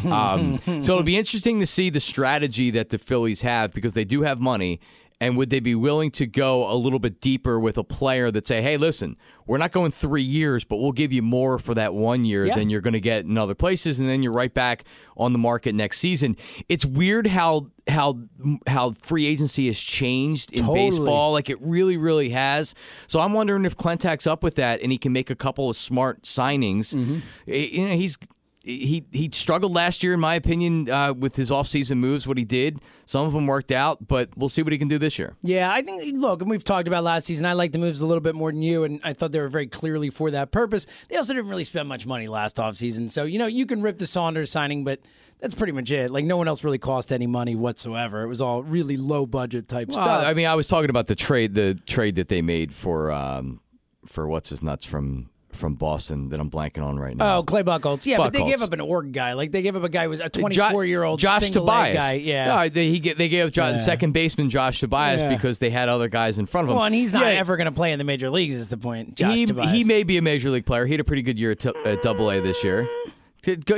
<laughs> um, so it'll be interesting to see the strategy that the Phillies have because they do have money. And would they be willing to go a little bit deeper with a player that say, "Hey, listen, we're not going three years, but we'll give you more for that one year Yeah. than you're going to get in other places, and then you're right back on the market next season." It's weird how how how free agency has changed in Totally. baseball. Like it really, really has. So I'm wondering if Klentak's up with that, and he can make a couple of smart signings. Mm-hmm. Eh, You know, he's. He he struggled last year, in my opinion, uh, with his offseason moves. What he did, some of them worked out, but we'll see what he can do this year. Yeah, I think look, and we've talked about last season. I like the moves a little bit more than you, and I thought they were very clearly for that purpose. They also didn't really spend much money last offseason. So, you know, you can rip the Saunders signing, but that's pretty much it. Like no one else really cost any money whatsoever. It was all really low budget type Well, stuff. I mean, I was talking about the trade, the trade that they made for um, for what's his nuts from from Boston that I'm blanking on right now. Oh, Clay Buchholz. Yeah, but they gave up an org guy. Like they gave up a guy who was a 24 year old Josh single Tobias guy. Yeah. No, they, he, they gave up jo- Yeah. second baseman Josh Tobias Yeah. because they had other guys in front of him. well, and he's not Yeah, ever going to play in the major leagues. Is the point? Josh he, Tobias. he may be a major league player. He had a pretty good year at, t- at Double A this year.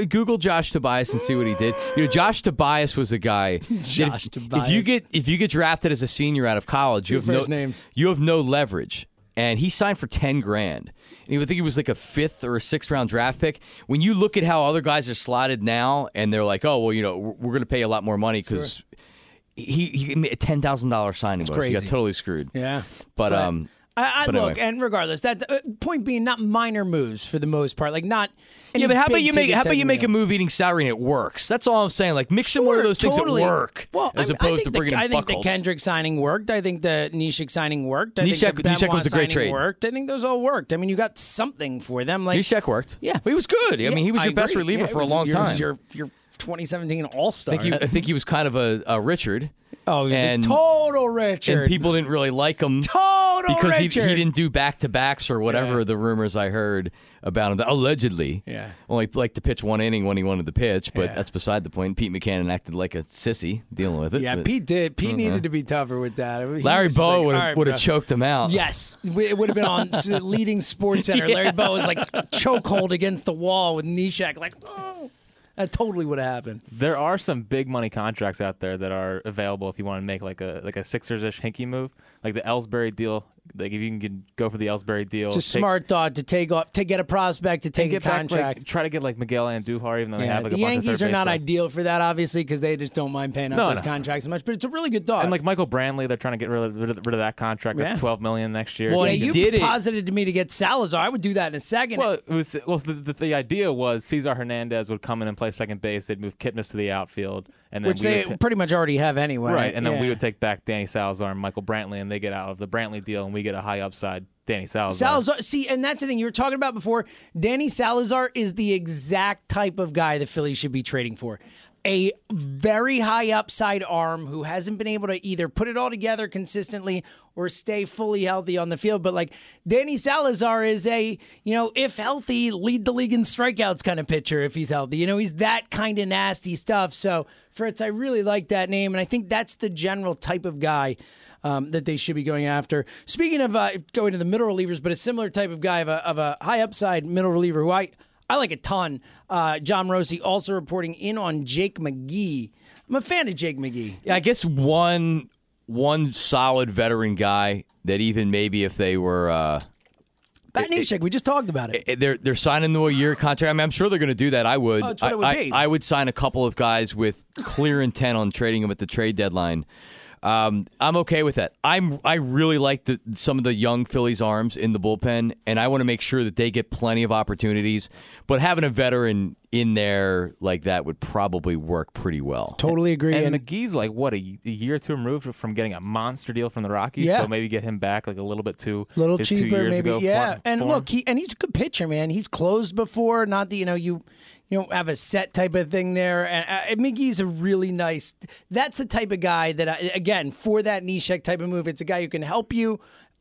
Google Josh Tobias and see what he did. You know, Josh Tobias was a guy. Josh if, Tobias. If you get if you get drafted as a senior out of college, you Two have no names. you have no leverage. And he signed for ten grand. And you would think he was like a fifth or a sixth round draft pick. When you look at how other guys are slotted now, and they're like, "Oh, well, you know, we're, going to pay a lot more money because he he made a ten thousand dollars signing bonus. He got totally screwed. Yeah. But, um, I, I but look, anyway. and regardless, that uh, point being, not minor moves for the most part. Like not. Yeah, but how about you make how about you make a move. eating salary and it works? That's all I'm saying. Like mix in one of Sure, those things that work, Well, as I- I opposed to bringing the, in I think the Kendrick signing worked. I think the Neshek signing worked. I Neshek- think the Neshek was a great trade. Worked. I think those all worked. I mean, you got something for them. Like Neshek worked. Yeah. but he was good. I mean, he was I your best agree. reliever Yeah, for a long your, time. Your your 2017 All Star. think, he, I think he was kind of a, a Richard. oh, he was and- a total Richard. And people didn't really like him total Richard. because he, he didn't do back to backs or whatever Yeah. the rumors I heard about him. Allegedly, Yeah. only liked to pitch one inning when he wanted to pitch, but Yeah. that's beside the point. Pete Mackanin acted like a sissy dealing with it. Yeah, but Pete did. Pete needed to be tougher with that. He Larry Bowa like, would have right, would have choked him out. Yes, it would have been on leading Sports Center. Larry <laughs> Bowa was like chokehold against the wall with Neshek. Like, oh, that totally would have happened. There are some big money contracts out there that are available if you want to make like a like a Sixers-ish Hinkie move, like the Ellsbury deal. Like if you can get, go for the Ellsbury deal, It's a take- smart thought to take off to get a prospect to take a get back, contract. like, try to get like Miguel Andujar, even though they have like the a bunch Yankees are not guys. ideal for that, obviously, because they just don't mind paying up No, those no. contracts as much. But it's a really good thought. And like Michael Brantley, they're trying to get rid of, rid of, rid of that contract. That's Yeah. twelve million next year. Well, yeah, you did it- posited to me to get Salazar. I would do that in a second. Well, it was well. The, the, the idea was Cesar Hernandez would come in and play second base. They'd move Kipnis to the outfield, and then which we they ta- pretty much already have anyway. right, and then we would take back Danny Salazar and Michael Brantley, and they get out of the Brantley deal, and we get a high upside Danny Salazar. Salazar, see, and that's the thing you were talking about before. Danny Salazar is the exact type of guy the Phillies should be trading for. A very high upside arm who hasn't been able to either put it all together consistently or stay fully healthy on the field. But like Danny Salazar is a, you know, if healthy, lead the league in strikeouts kind of pitcher if he's healthy. You know, he's that kind of nasty stuff. So, Fritz, I really like that name. And I think that's the general type of guy um, that they should be going after. Speaking of uh, going to the middle relievers, but a similar type of guy of a, of a high upside middle reliever who I, I like a ton. Uh, Jon Morosi also reporting in on Jake McGee. I'm a fan of Jake McGee. Yeah, I guess one one solid veteran guy that even maybe if they were uh, Pat Neshek, we just talked about it. they're they're signing to a year contract. I mean, I'm sure they're going to do that. I would. Oh, I, would I-. I would sign a couple of guys with clear intent on trading them at the trade deadline. Um, I'm okay with that. I'm I really like the, some of the young Phillies arms in the bullpen, and I want to make sure that they get plenty of opportunities. But having a veteran in there like that would probably work pretty well. Totally agree. And And, McGee's like what a, a year or two removed from getting a monster deal from the Rockies. Yeah. So maybe get him back like a little bit too little his two cheaper, years maybe. ago yeah. for- and for look, he and he's a good pitcher, man. He's closed before. Not that you know you you know, have a set type of thing there. And uh, Miggy's a really nice. That's the type of guy that, I, again, for that Neshek type of move, it's a guy who can help you.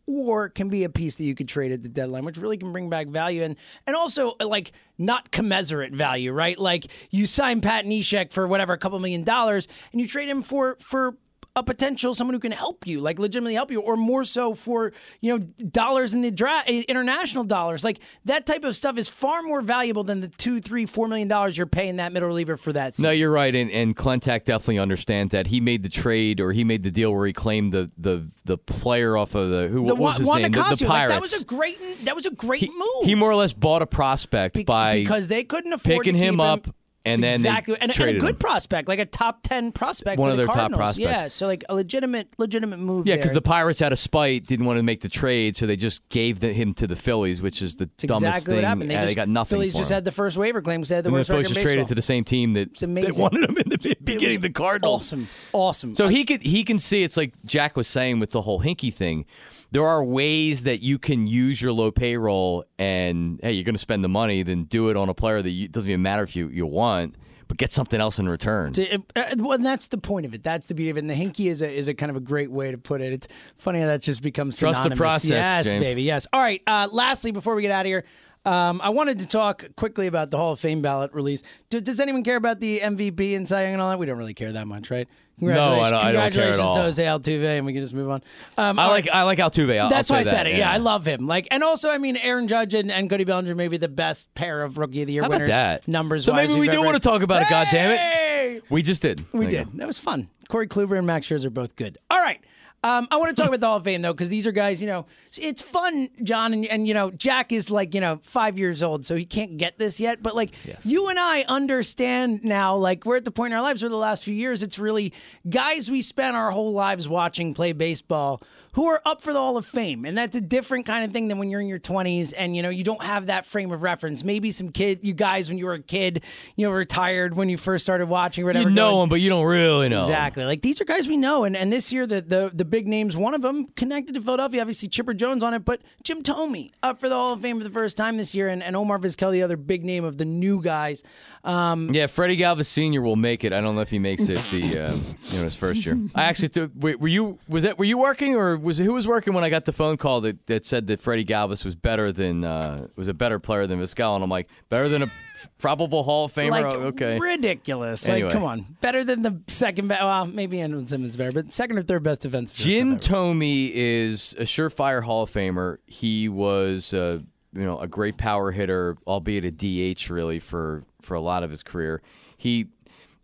Or can be a piece that you could trade at the deadline, which really can bring back value and and also like not commensurate value, right? Like you sign Pat Neshek for whatever a couple million dollars, and you trade him for for a potential someone who can help you, like legitimately help you, or more so for you know dollars in the draft, international dollars. Like that type of stuff is far more valuable than the two, three, four million dollars you're paying that middle reliever for that. Season. No, you're right, and and Klentak definitely understands that. He made the trade or he made the deal where he claimed the the the player off of the who the, was his Juan name, the, Nicasio, the like, Pirates. that was a great. That was a great he, move. he more or less bought a prospect Be- by because they couldn't afford picking to keep him up, and then they exactly and, and a good him. prospect, like a top ten prospect. One for of the their top Cardinals. prospects. Yeah, so like a legitimate, legitimate move. Yeah, because the Pirates out of spite didn't want to make the trade, so they just gave the, him to the Phillies, which is the It's dumbest exactly thing. what happened. They, Uh, just, got nothing Phillies just him. had the first waiver claim they had the and the worst Phillies record just traded to the same team that, that wanted him in the Was beginning, the Cardinals. Awesome, awesome. So he could he can see it's like Jack was saying with the whole Hinkie thing. There are ways that you can use your low payroll, and hey, you're going to spend the money, then do it on a player that you, doesn't even matter if you, you want, but get something else in return. Uh, well, and that's the point of it. That's the beauty of it. And the Hinkie is a is a kind of a great way to put it. It's funny how that's just become Trust the process, yes, James. baby. Yes. All right. Uh, lastly, before we get out of here. Um, I wanted to talk quickly about the Hall of Fame ballot release. Do, does anyone care about the MVP and Cy Young and all that? We don't really care that much, right? No, I don't- I don't care at all. to Jose Altuve, and we can just move on. Um, I like I like Altuve. I'll, that's I'll why I said that, it. Yeah. I love him. Like, and also, I mean, Aaron Judge and, and Cody Bellinger may be the best pair of Rookie of the Year How winners. that? Numbers. So maybe we do ever- want to talk about it. God damn it, we just did. We There did. That was fun. Corey Kluber and Max Scherzer are both good. All right. Um, I want to talk about the Hall of Fame though, because these are guys. You know, it's fun, John, and, and you know, Jack is like you know five years old, so he can't get this yet. But like you and I understand now. Like we're at the point in our lives where the last few years, it's really guys we spent our whole lives watching play baseball who are up for the Hall of Fame, and that's a different kind of thing than when you're in your 20s and you know you don't have that frame of reference. Maybe some kid, you guys when you were a kid, you know, retired when you first started watching, or whatever. You know going- him, but you don't really know. Exactly. Like these are guys we know, and and this year the the the big names, one of them connected to Philadelphia, obviously Chipper Jones on it, but Jim Thome up for the Hall of Fame for the first time this year, and, and Omar Vizquel, the other big name of the new guys. Um, Yeah, Freddie Galvis Senior will make it. I don't know if he makes it the uh, you know his first year. <laughs> I actually. Wait, were you was that were you working or was who was working when I got the phone call that, that said that Freddie Galvis was better than uh, was a better player than Vizquel? And I'm like better than a probable Hall of Famer. like Oh, okay, ridiculous. Anyway. Like, come on, better than the second. Be- well, maybe Andrew Simmons better, but second or third best defensive. Jim Thome is a surefire Hall of Famer. He was, uh, you know, a great power hitter, albeit a DH really for for a lot of his career. He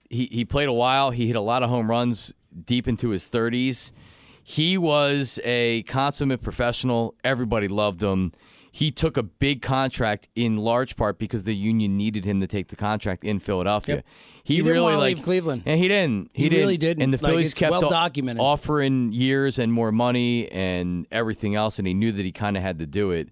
he he played a while. He hit a lot of home runs deep into his thirties. He was a consummate professional. Everybody loved him. He took a big contract in large part because the union needed him to take the contract in Philadelphia. Yep. He, He didn't really like leave Cleveland. and he didn't. He, He didn't. really didn't. And the Like, Phillies it's kept well documented. offering years and more money and everything else, and he knew that he kind of had to do it.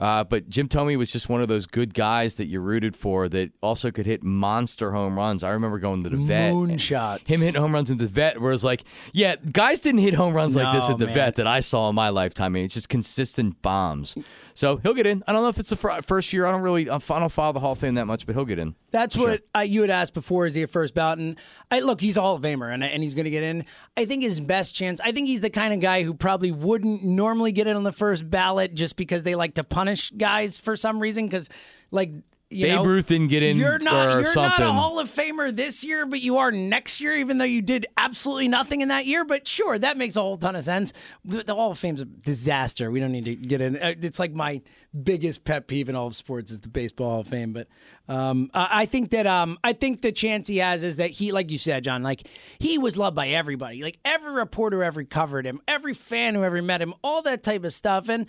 Uh, but Jim Thome was just one of those good guys that you rooted for that also could hit monster home runs. I remember going to the vet. Moonshots. Him hitting home runs in the vet, where it's like, yeah, guys didn't hit home runs like this No, at the man. vet that I saw in my lifetime. I mean, it's just consistent bombs. So he'll get in. I don't know if it's the fir- first year. I don't really, I don't follow the Hall of Fame that much, but he'll get in. That's what uh, you had asked before. Is he a first ballot? And I, look, he's a Hall of Famer, and, and he's going to get in. I think his best chance. I think he's the kind of guy who probably wouldn't normally get in on the first ballot just because they like to punish guys for some reason. Because, like, you Babe know, Ruth didn't get in You're not. you're something. not a Hall of Famer this year, but you are next year, even though you did absolutely nothing in that year. But sure, that makes a whole ton of sense. The, Hall of Fame's a disaster. We don't need to get in. uh, It's like my biggest pet peeve in all of sports is the baseball Hall of Fame. But um, I I think that um, I think the chance he has is that he, like you said, John, like he was loved by everybody. Like every reporter ever covered him, every fan who ever met him, all that type of stuff, and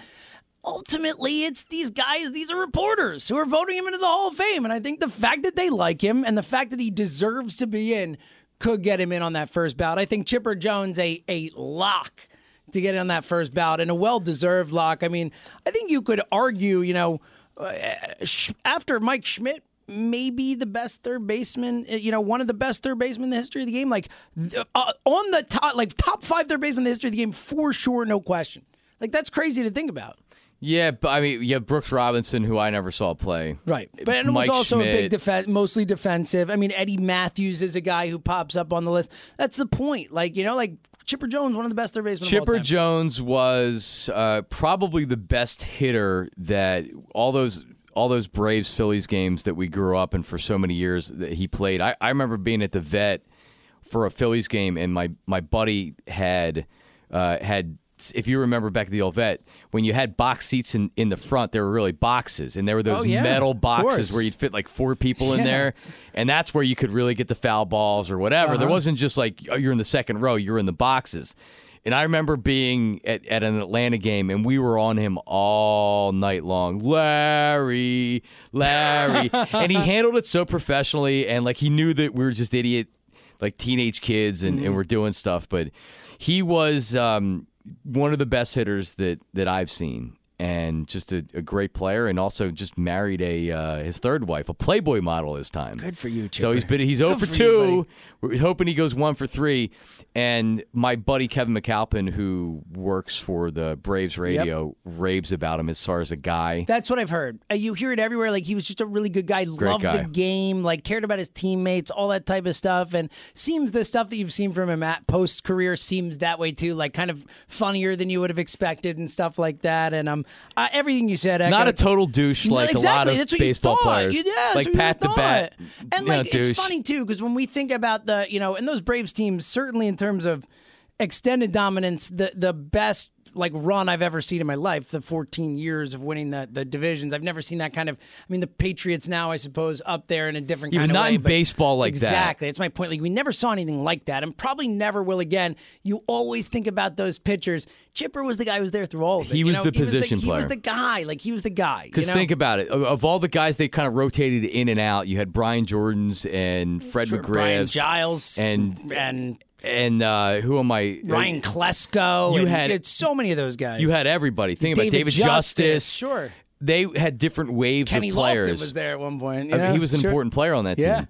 ultimately it's these guys these are reporters who are voting him into the hall of fame and i think the fact that they like him and the fact that he deserves to be in could get him in on that first bout i think chipper jones a, a lock to get in on that first bout and a well-deserved lock i mean i think you could argue you know uh, after mike schmidt maybe the best third baseman, uh, you know, one of the best third basemen in the history of the game. Like uh, on the top, like top five third baseman in the history of the game for sure, no question. Like that's crazy to think about. Yeah, but I mean, yeah, Brooks Robinson, who I never saw play. Right. But and it was also a big defense, mostly defensive. I mean, Eddie Mathews is a guy who pops up on the list. That's the point. Like, you know, like Chipper Jones, one of the best third basemen Chipper. Jones was uh, probably the best hitter that all those all those Braves Phillies games that we grew up in for so many years that he played. I, I remember being at the vet for a Phillies game, and my my buddy had uh, had. If you remember back at the old vet, when you had box seats in, in the front, there were really boxes, and there were those Oh, yeah. metal boxes where you'd fit like four people in Yeah. there, and that's where you could really get the foul balls or whatever. There Uh-huh. wasn't just like oh, you're in the second row; you're in the boxes. And I remember being at, at an Atlanta game, and we were on him all night long. Larry, Larry, <laughs> and he handled it so professionally, and like he knew that we were just idiot, like teenage kids, and, and we're doing stuff. But he was um, one of the best hitters that that I've seen, and just a, a great player, and also just married a uh, his third wife, a Playboy model this time. Good for you, too. So he's Chipper. been he's 0 Good for for you, two. We're hoping he goes one for three. And my buddy Kevin McAlpin, who works for the Braves radio, raves about him as far as a guy. That's what I've heard. Uh, You hear it everywhere. Like he was just a really good guy, loved guy. the game, like cared about his teammates, all that type of stuff. And seems the stuff that you've seen from him at post career seems that way too. Like kind of funnier than you would have expected and stuff like that. And um, uh, everything you said, Not a total douche No, like exactly. a lot of that's what you baseball players. You- yeah, that's like Pat the. Bat. And you know, like it's douche. funny too because when we think about the you know and those Braves teams, certainly in terms of extended dominance, the the best like run I've ever seen in my life, the 14 years of winning the the divisions. I've never seen that kind of. I mean, the Patriots now, I suppose, up there in a different Yeah, kind not way. in baseball like that. exactly. That's my point. Like we never saw anything like that, and probably never will again. You always think about those pitchers. Chipper was the guy who was there through all of it. He you was know? the position player. He was the guy. Like he was the guy. Because you know? think about it, of, of all the guys they kind of rotated in and out, you had Brian Jordans and Fred Sure, Brian Giles and and and uh, who am I? Ryan Klesko. You and had- so many of those guys. You had everybody. Think about David David Justice, Justice. sure. They had different waves Kenny of players. Lofton was there at one point. I mean, he was an sure. important player on that team. Yeah.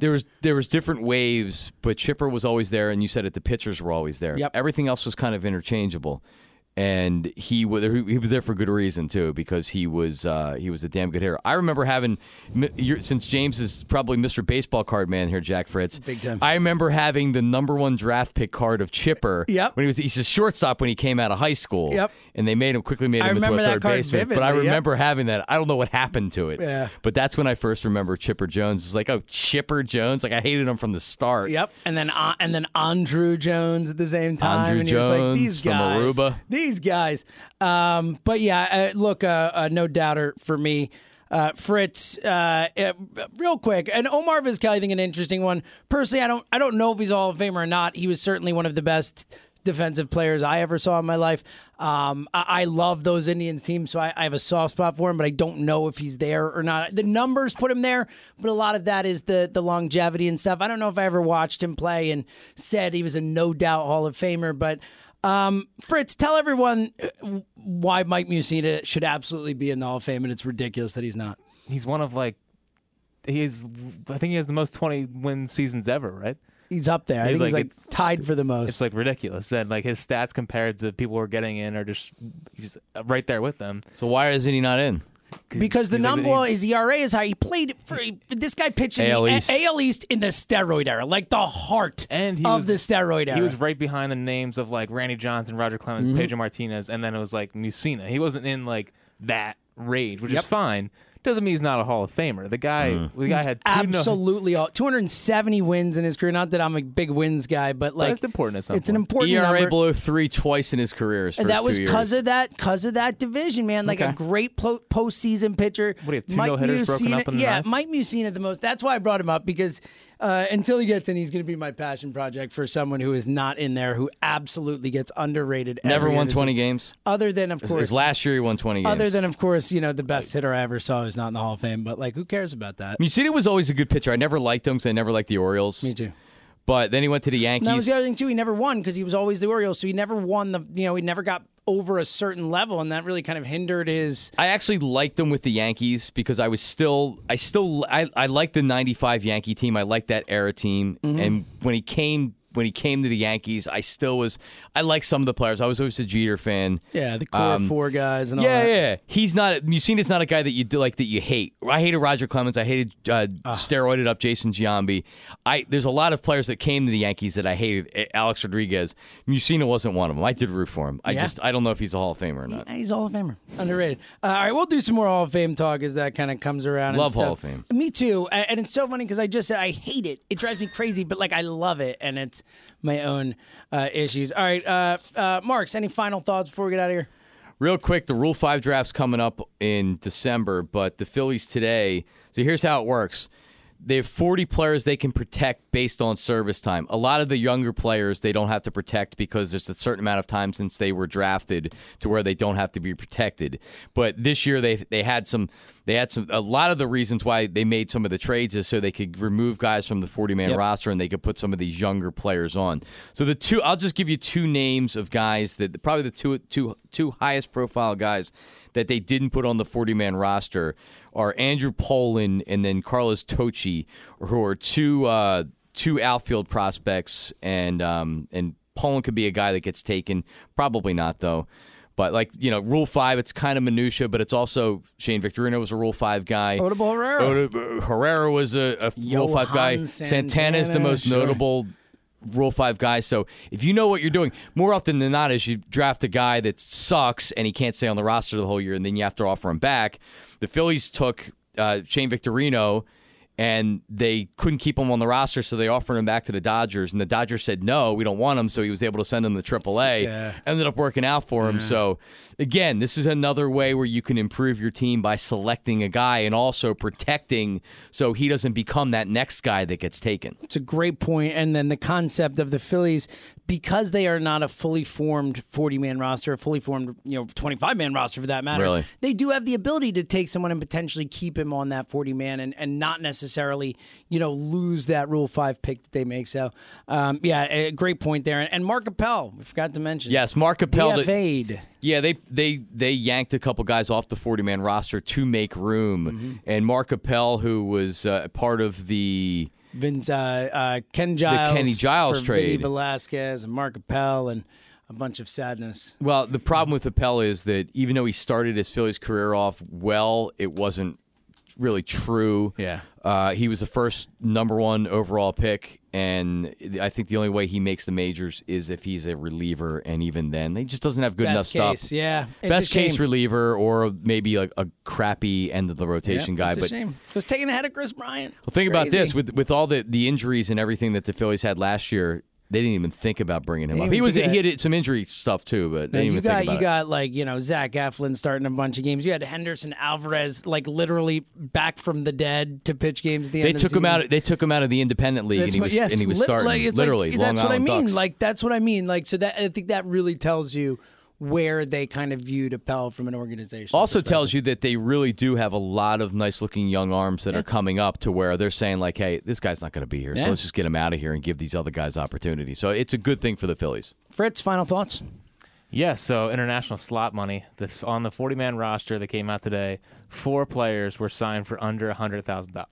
There was there was different waves, but Chipper was always there, and you said it. The pitchers were always there. Yep. Everything else was kind of interchangeable, and he was he was there for good reason too, because he was uh, he was a damn good hitter. I remember having since James is probably Mr. Baseball Card man here, Jack Fritz. Big time. I remember having the number one draft pick card of Chipper. Yep. When he was he's a shortstop when he came out of high school. Yep. And they made him quickly made him into a remember third baseman. But I vividly, yep. remember having that. I don't know what happened to it. Yeah. But that's when I first remember Chipper Jones. It's like, oh, Chipper Jones. Like I hated him from the start. Yep, and then uh, and then Andruw Jones at the same time. Andrew and you're like, Jones these from guys, Aruba. These guys. Um, but yeah, uh, look, uh, uh, no doubter for me. Uh, Fritz, uh, uh, real quick, and Omar Vizquel, I think an interesting one. Personally, I don't, I don't know if he's a Hall of Famer or not. He was certainly one of the best defensive players I ever saw in my life. Um, I, I love those Indians teams, so I, I have a soft spot for him, but I don't know if he's there or not. The numbers put him there, but a lot of that is the the longevity and stuff. I don't know if I ever watched him play and said he was a no doubt Hall of Famer, but. Um, Fritz, tell everyone uh, why Mike Mussina should absolutely be in the Hall of Fame, and it's ridiculous that he's not. He's one of like he's I think he has the most 20 win seasons ever, right? He's up there. I He's think like- he's like it's- tied for the most. It's like ridiculous, and like his stats compared to people who are getting in are just he's right there with them. So why isn't he not in? because the he's like- number well, he's- his ERA is high. He played for this guy pitched in AL the East. A- AL East in the steroid era, like the heart And he of was- the steroid era. He was right behind the names of like Randy Johnson, Roger Clemens, Mm-hmm. Pedro Martinez, and then it was like Mussina. He wasn't in like that rage, which Yep. is fine. Doesn't mean he's not a Hall of Famer. The guy, hmm. the guy He's had two no- absolutely all 270 wins in his career. Not that I'm a big wins guy, but like it's important at some It's an important ERA number. below three twice in his career. His And first that was because of that, because of that division, man. Like a great po- postseason pitcher. What do you have, two Mike no-hitters broken Mussina- up in the Yeah, ninth? Mike Mussina the most. That's why I brought him up because uh, until he gets in, he's going to be my passion project for someone who is not in there, who absolutely gets underrated. Never won. 20 games. Other than, of His course, last year he won 20 games. other than, of course, you know, the best hitter I ever saw is not in the Hall of Fame. But like, who cares about that? Mussina was always a good pitcher. I never liked him because I never liked the Orioles. Me too. But then he went to the And that was Yankees. the other thing too. He never won because he was always the Orioles, so he never won the. You know, he never got over a certain level, and that really kind of hindered his. I actually liked him with the Yankees because I was still, I still, I, I liked the '95 Yankee team. I liked that era team. Mm-hmm. And when he came when he came to the Yankees, I still was. I like some of the players. I was always a Jeter fan. Yeah, the core Um, four guys and all Yeah, that. yeah. He's not. Mussina's not a guy that you do like that you hate. I hated Roger Clemens. I hated uh, Ah. steroided up Jason Giambi. I there's a lot of players that came to the Yankees that I hated. Alex Rodriguez. Musina wasn't one of them. I did root for him. I Yeah. just I don't know if he's a Hall of Famer or not. He's a Hall of Famer. Underrated. Uh, all right, we'll do some more Hall of Fame talk as that kind of comes around. and Love stuff. Hall of Fame. Me too. And it's so funny because I just said I hate it. It drives me crazy, but like I love it, and it's my own uh, issues. All right, uh, uh, Marks. Any final thoughts before we get out of here? Real quick, the Rule 5 draft's coming up in December, but the Phillies today. So here's how it works. They have 40 players they can protect based on service time. A lot of the younger players they don't have to protect because there's a certain amount of time since they were drafted to where they don't have to be protected. But this year they they had some they had some a lot of the reasons why they made some of the trades is so they could remove guys from the 40 man roster and they could put some of these younger players on. So the two I'll just give you two names of guys that probably the two two two highest profile guys that they didn't put on the 40 man roster are Andrew Pullin and then Carlos Tocci, who are two uh, two outfield prospects, and um, and Poland could be a guy that gets taken. Probably not though. But like you know, Rule Five, it's kind of minutia, but it's also Shane Victorino was a Rule Five guy. Odubel Herrera. Oda- Herrera was a, a Rule Five guy. Santana is the most sure. notable Rule Five guys. So if you know what you're doing, more often than not, is you draft a guy that sucks and he can't stay on the roster the whole year, and then you have to offer him back. The Phillies took uh, Shane Victorino. And they couldn't keep him on the roster, so they offered him back to the Dodgers. And the Dodgers said no, we don't want him. So he was able to send him to AAA. Yeah. Ended up working out for him. So again, this is another way where you can improve your team by selecting a guy and also protecting so he doesn't become that next guy that gets taken. It's a great point. And then the concept of the Phillies, because they are not a fully formed 40 man roster, a fully formed, you know, 25 man roster for that matter, Really? they do have the ability to take someone and potentially keep him on that 40 man and, and not necessarily, you know, lose that Rule 5 pick that they make. So, um, yeah, a great point there. And Mark Appel, we forgot to mention. Yes, Mark Appel. DFA'd. Yeah, they they they yanked a couple guys off the forty man roster to make room, Mm-hmm. and Mark Appel, who was uh, part of the Vince, uh, uh, Ken Giles. the Kenny Giles for Vinny trade. Velasquez and Mark Appel and a bunch of sadness. well, the problem with Appel is that even though he started his Phillies career off well, it wasn't really true. Yeah. Uh, he was the first number one overall pick, and I think the only way he makes the majors is if he's a reliever, and even then, he just doesn't have good Best enough case, stuff. yeah. It's Best case reliever, or maybe a, a crappy end of the rotation guy. It's a but shame. It was taken ahead of Kris Bryant. Well, think It's about this with with all the the injuries and everything that the Phillies had last year. They didn't even think about bringing him up. He was he had some injury stuff too, but they didn't you even got think about you it. got like you know Zach Eflin starting a bunch of games. You had Henderson Alvarez like literally back from the dead to pitch games at the They end. of took the him season. out. They took him out of the independent league, and he what- was yes, and he was lit- starting like, it's literally. Like, Long that's what I Island mean. Ducks. Like that's what I mean. Like so that I think that really tells you where they kind of viewed Appel from an organization. also tells you that they really do have a lot of nice looking young arms that are coming up to where they're saying like, hey, this guy's not going to be here, Yeah. so let's just get him out of here and give these other guys opportunities. So it's a good thing for the Phillies. Fritz, final thoughts. Yeah, so international slot money. This on the 40-man roster that came out today, four players were signed for under $100,000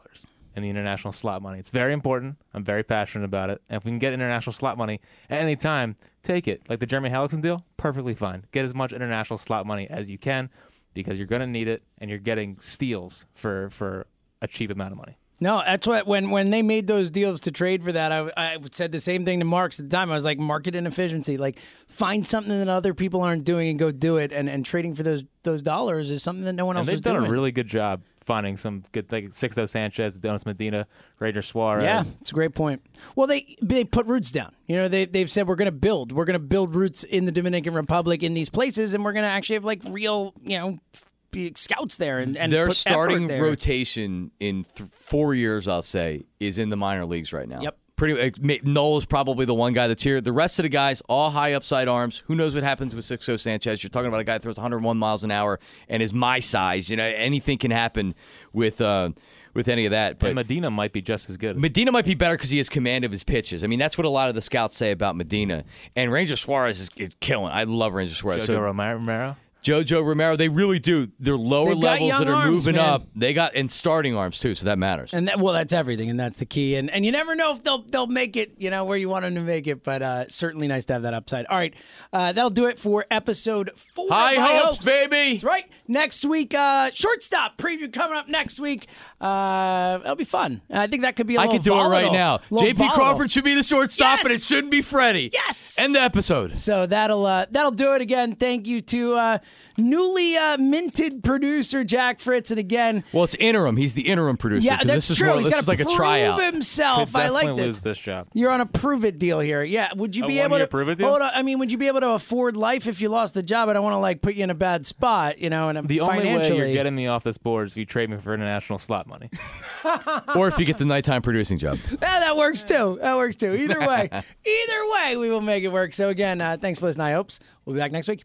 in the international slot money. It's very important. I'm very passionate about it. And if we can get international slot money at any time, take it. Like the Jeremy Hellickson deal, perfectly fine. Get as much international slot money as you can because you're going to need it and you're getting steals for for a cheap amount of money. No, that's what when when they made those deals to trade for that, I, I said the same thing to Marks at the time. I was like, market inefficiency. Like, find something that other people aren't doing and go do it. And and trading for those those dollars is something that no one And else they've is done doing. a really good job finding some good like Sixto Sanchez, Donis Medina, Ranger Suarez. Yeah, it's a great point. Well, they they put roots down. You know, they they've said we're going to build. We're going to build roots in the Dominican Republic in these places, and we're going to actually have like real, you know, f- scouts there and, and Their put starting there. rotation in th- four years, I'll say, is in the minor leagues right now. Yep. Pretty. like, Noel is probably the one guy that's here. The rest of the guys, all high upside arms. Who knows what happens with Sixto Sanchez? You're talking about a guy that throws 101 miles an hour and is my size. You know, anything can happen with uh, with any of that. But And Medina might be just as good. Medina might be better because he has command of his pitches. I mean, that's what a lot of the scouts say about Medina. And Ranger Suarez is, is killing. I love Ranger Suarez. Jojo So- Romero. Jojo Romero. They really do. They're lower They've got levels young that are arms, moving man. up. They got and starting arms too, so that matters. And that, well, that's everything, and that's the key. And and you never know if they'll they'll make it, you know, where you want them to make it. But uh, certainly nice to have that upside. All right, uh, that'll do it for episode four. High My hopes, baby. That's right. Next week, uh, shortstop preview coming up next week. Uh, that'll be fun. I think that could be. I I could do it right now. JP Crawford should be the shortstop, and it shouldn't be Freddie. Yes. End the episode. So that'll uh, that'll do it again. Thank you to uh, newly uh, minted producer Jack Fritz, and again, Well, it's interim. He's the interim producer. Yeah, that's this is true. More, He's got is like to a prove tryout. himself. I like this. lose this job. You're on a prove it deal here. Yeah. Would you A be able to prove it deal? Hold on. I mean, would you be able to afford life if you lost the job? I don't want to like put you in a bad spot, you know, and The only way you're getting me off this board is if you trade me for international slot money. <laughs> or if you get the nighttime producing job. <laughs> Yeah, that works too. That works too. Either way, <laughs> either way, we will make it work. So again, uh, thanks for listening. I hopes we'll be back next week.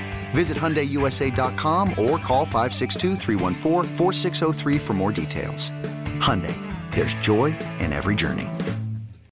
Visit HyundaiUSA.com or call 562-314-4603 for more details. Hyundai, there's joy in every journey.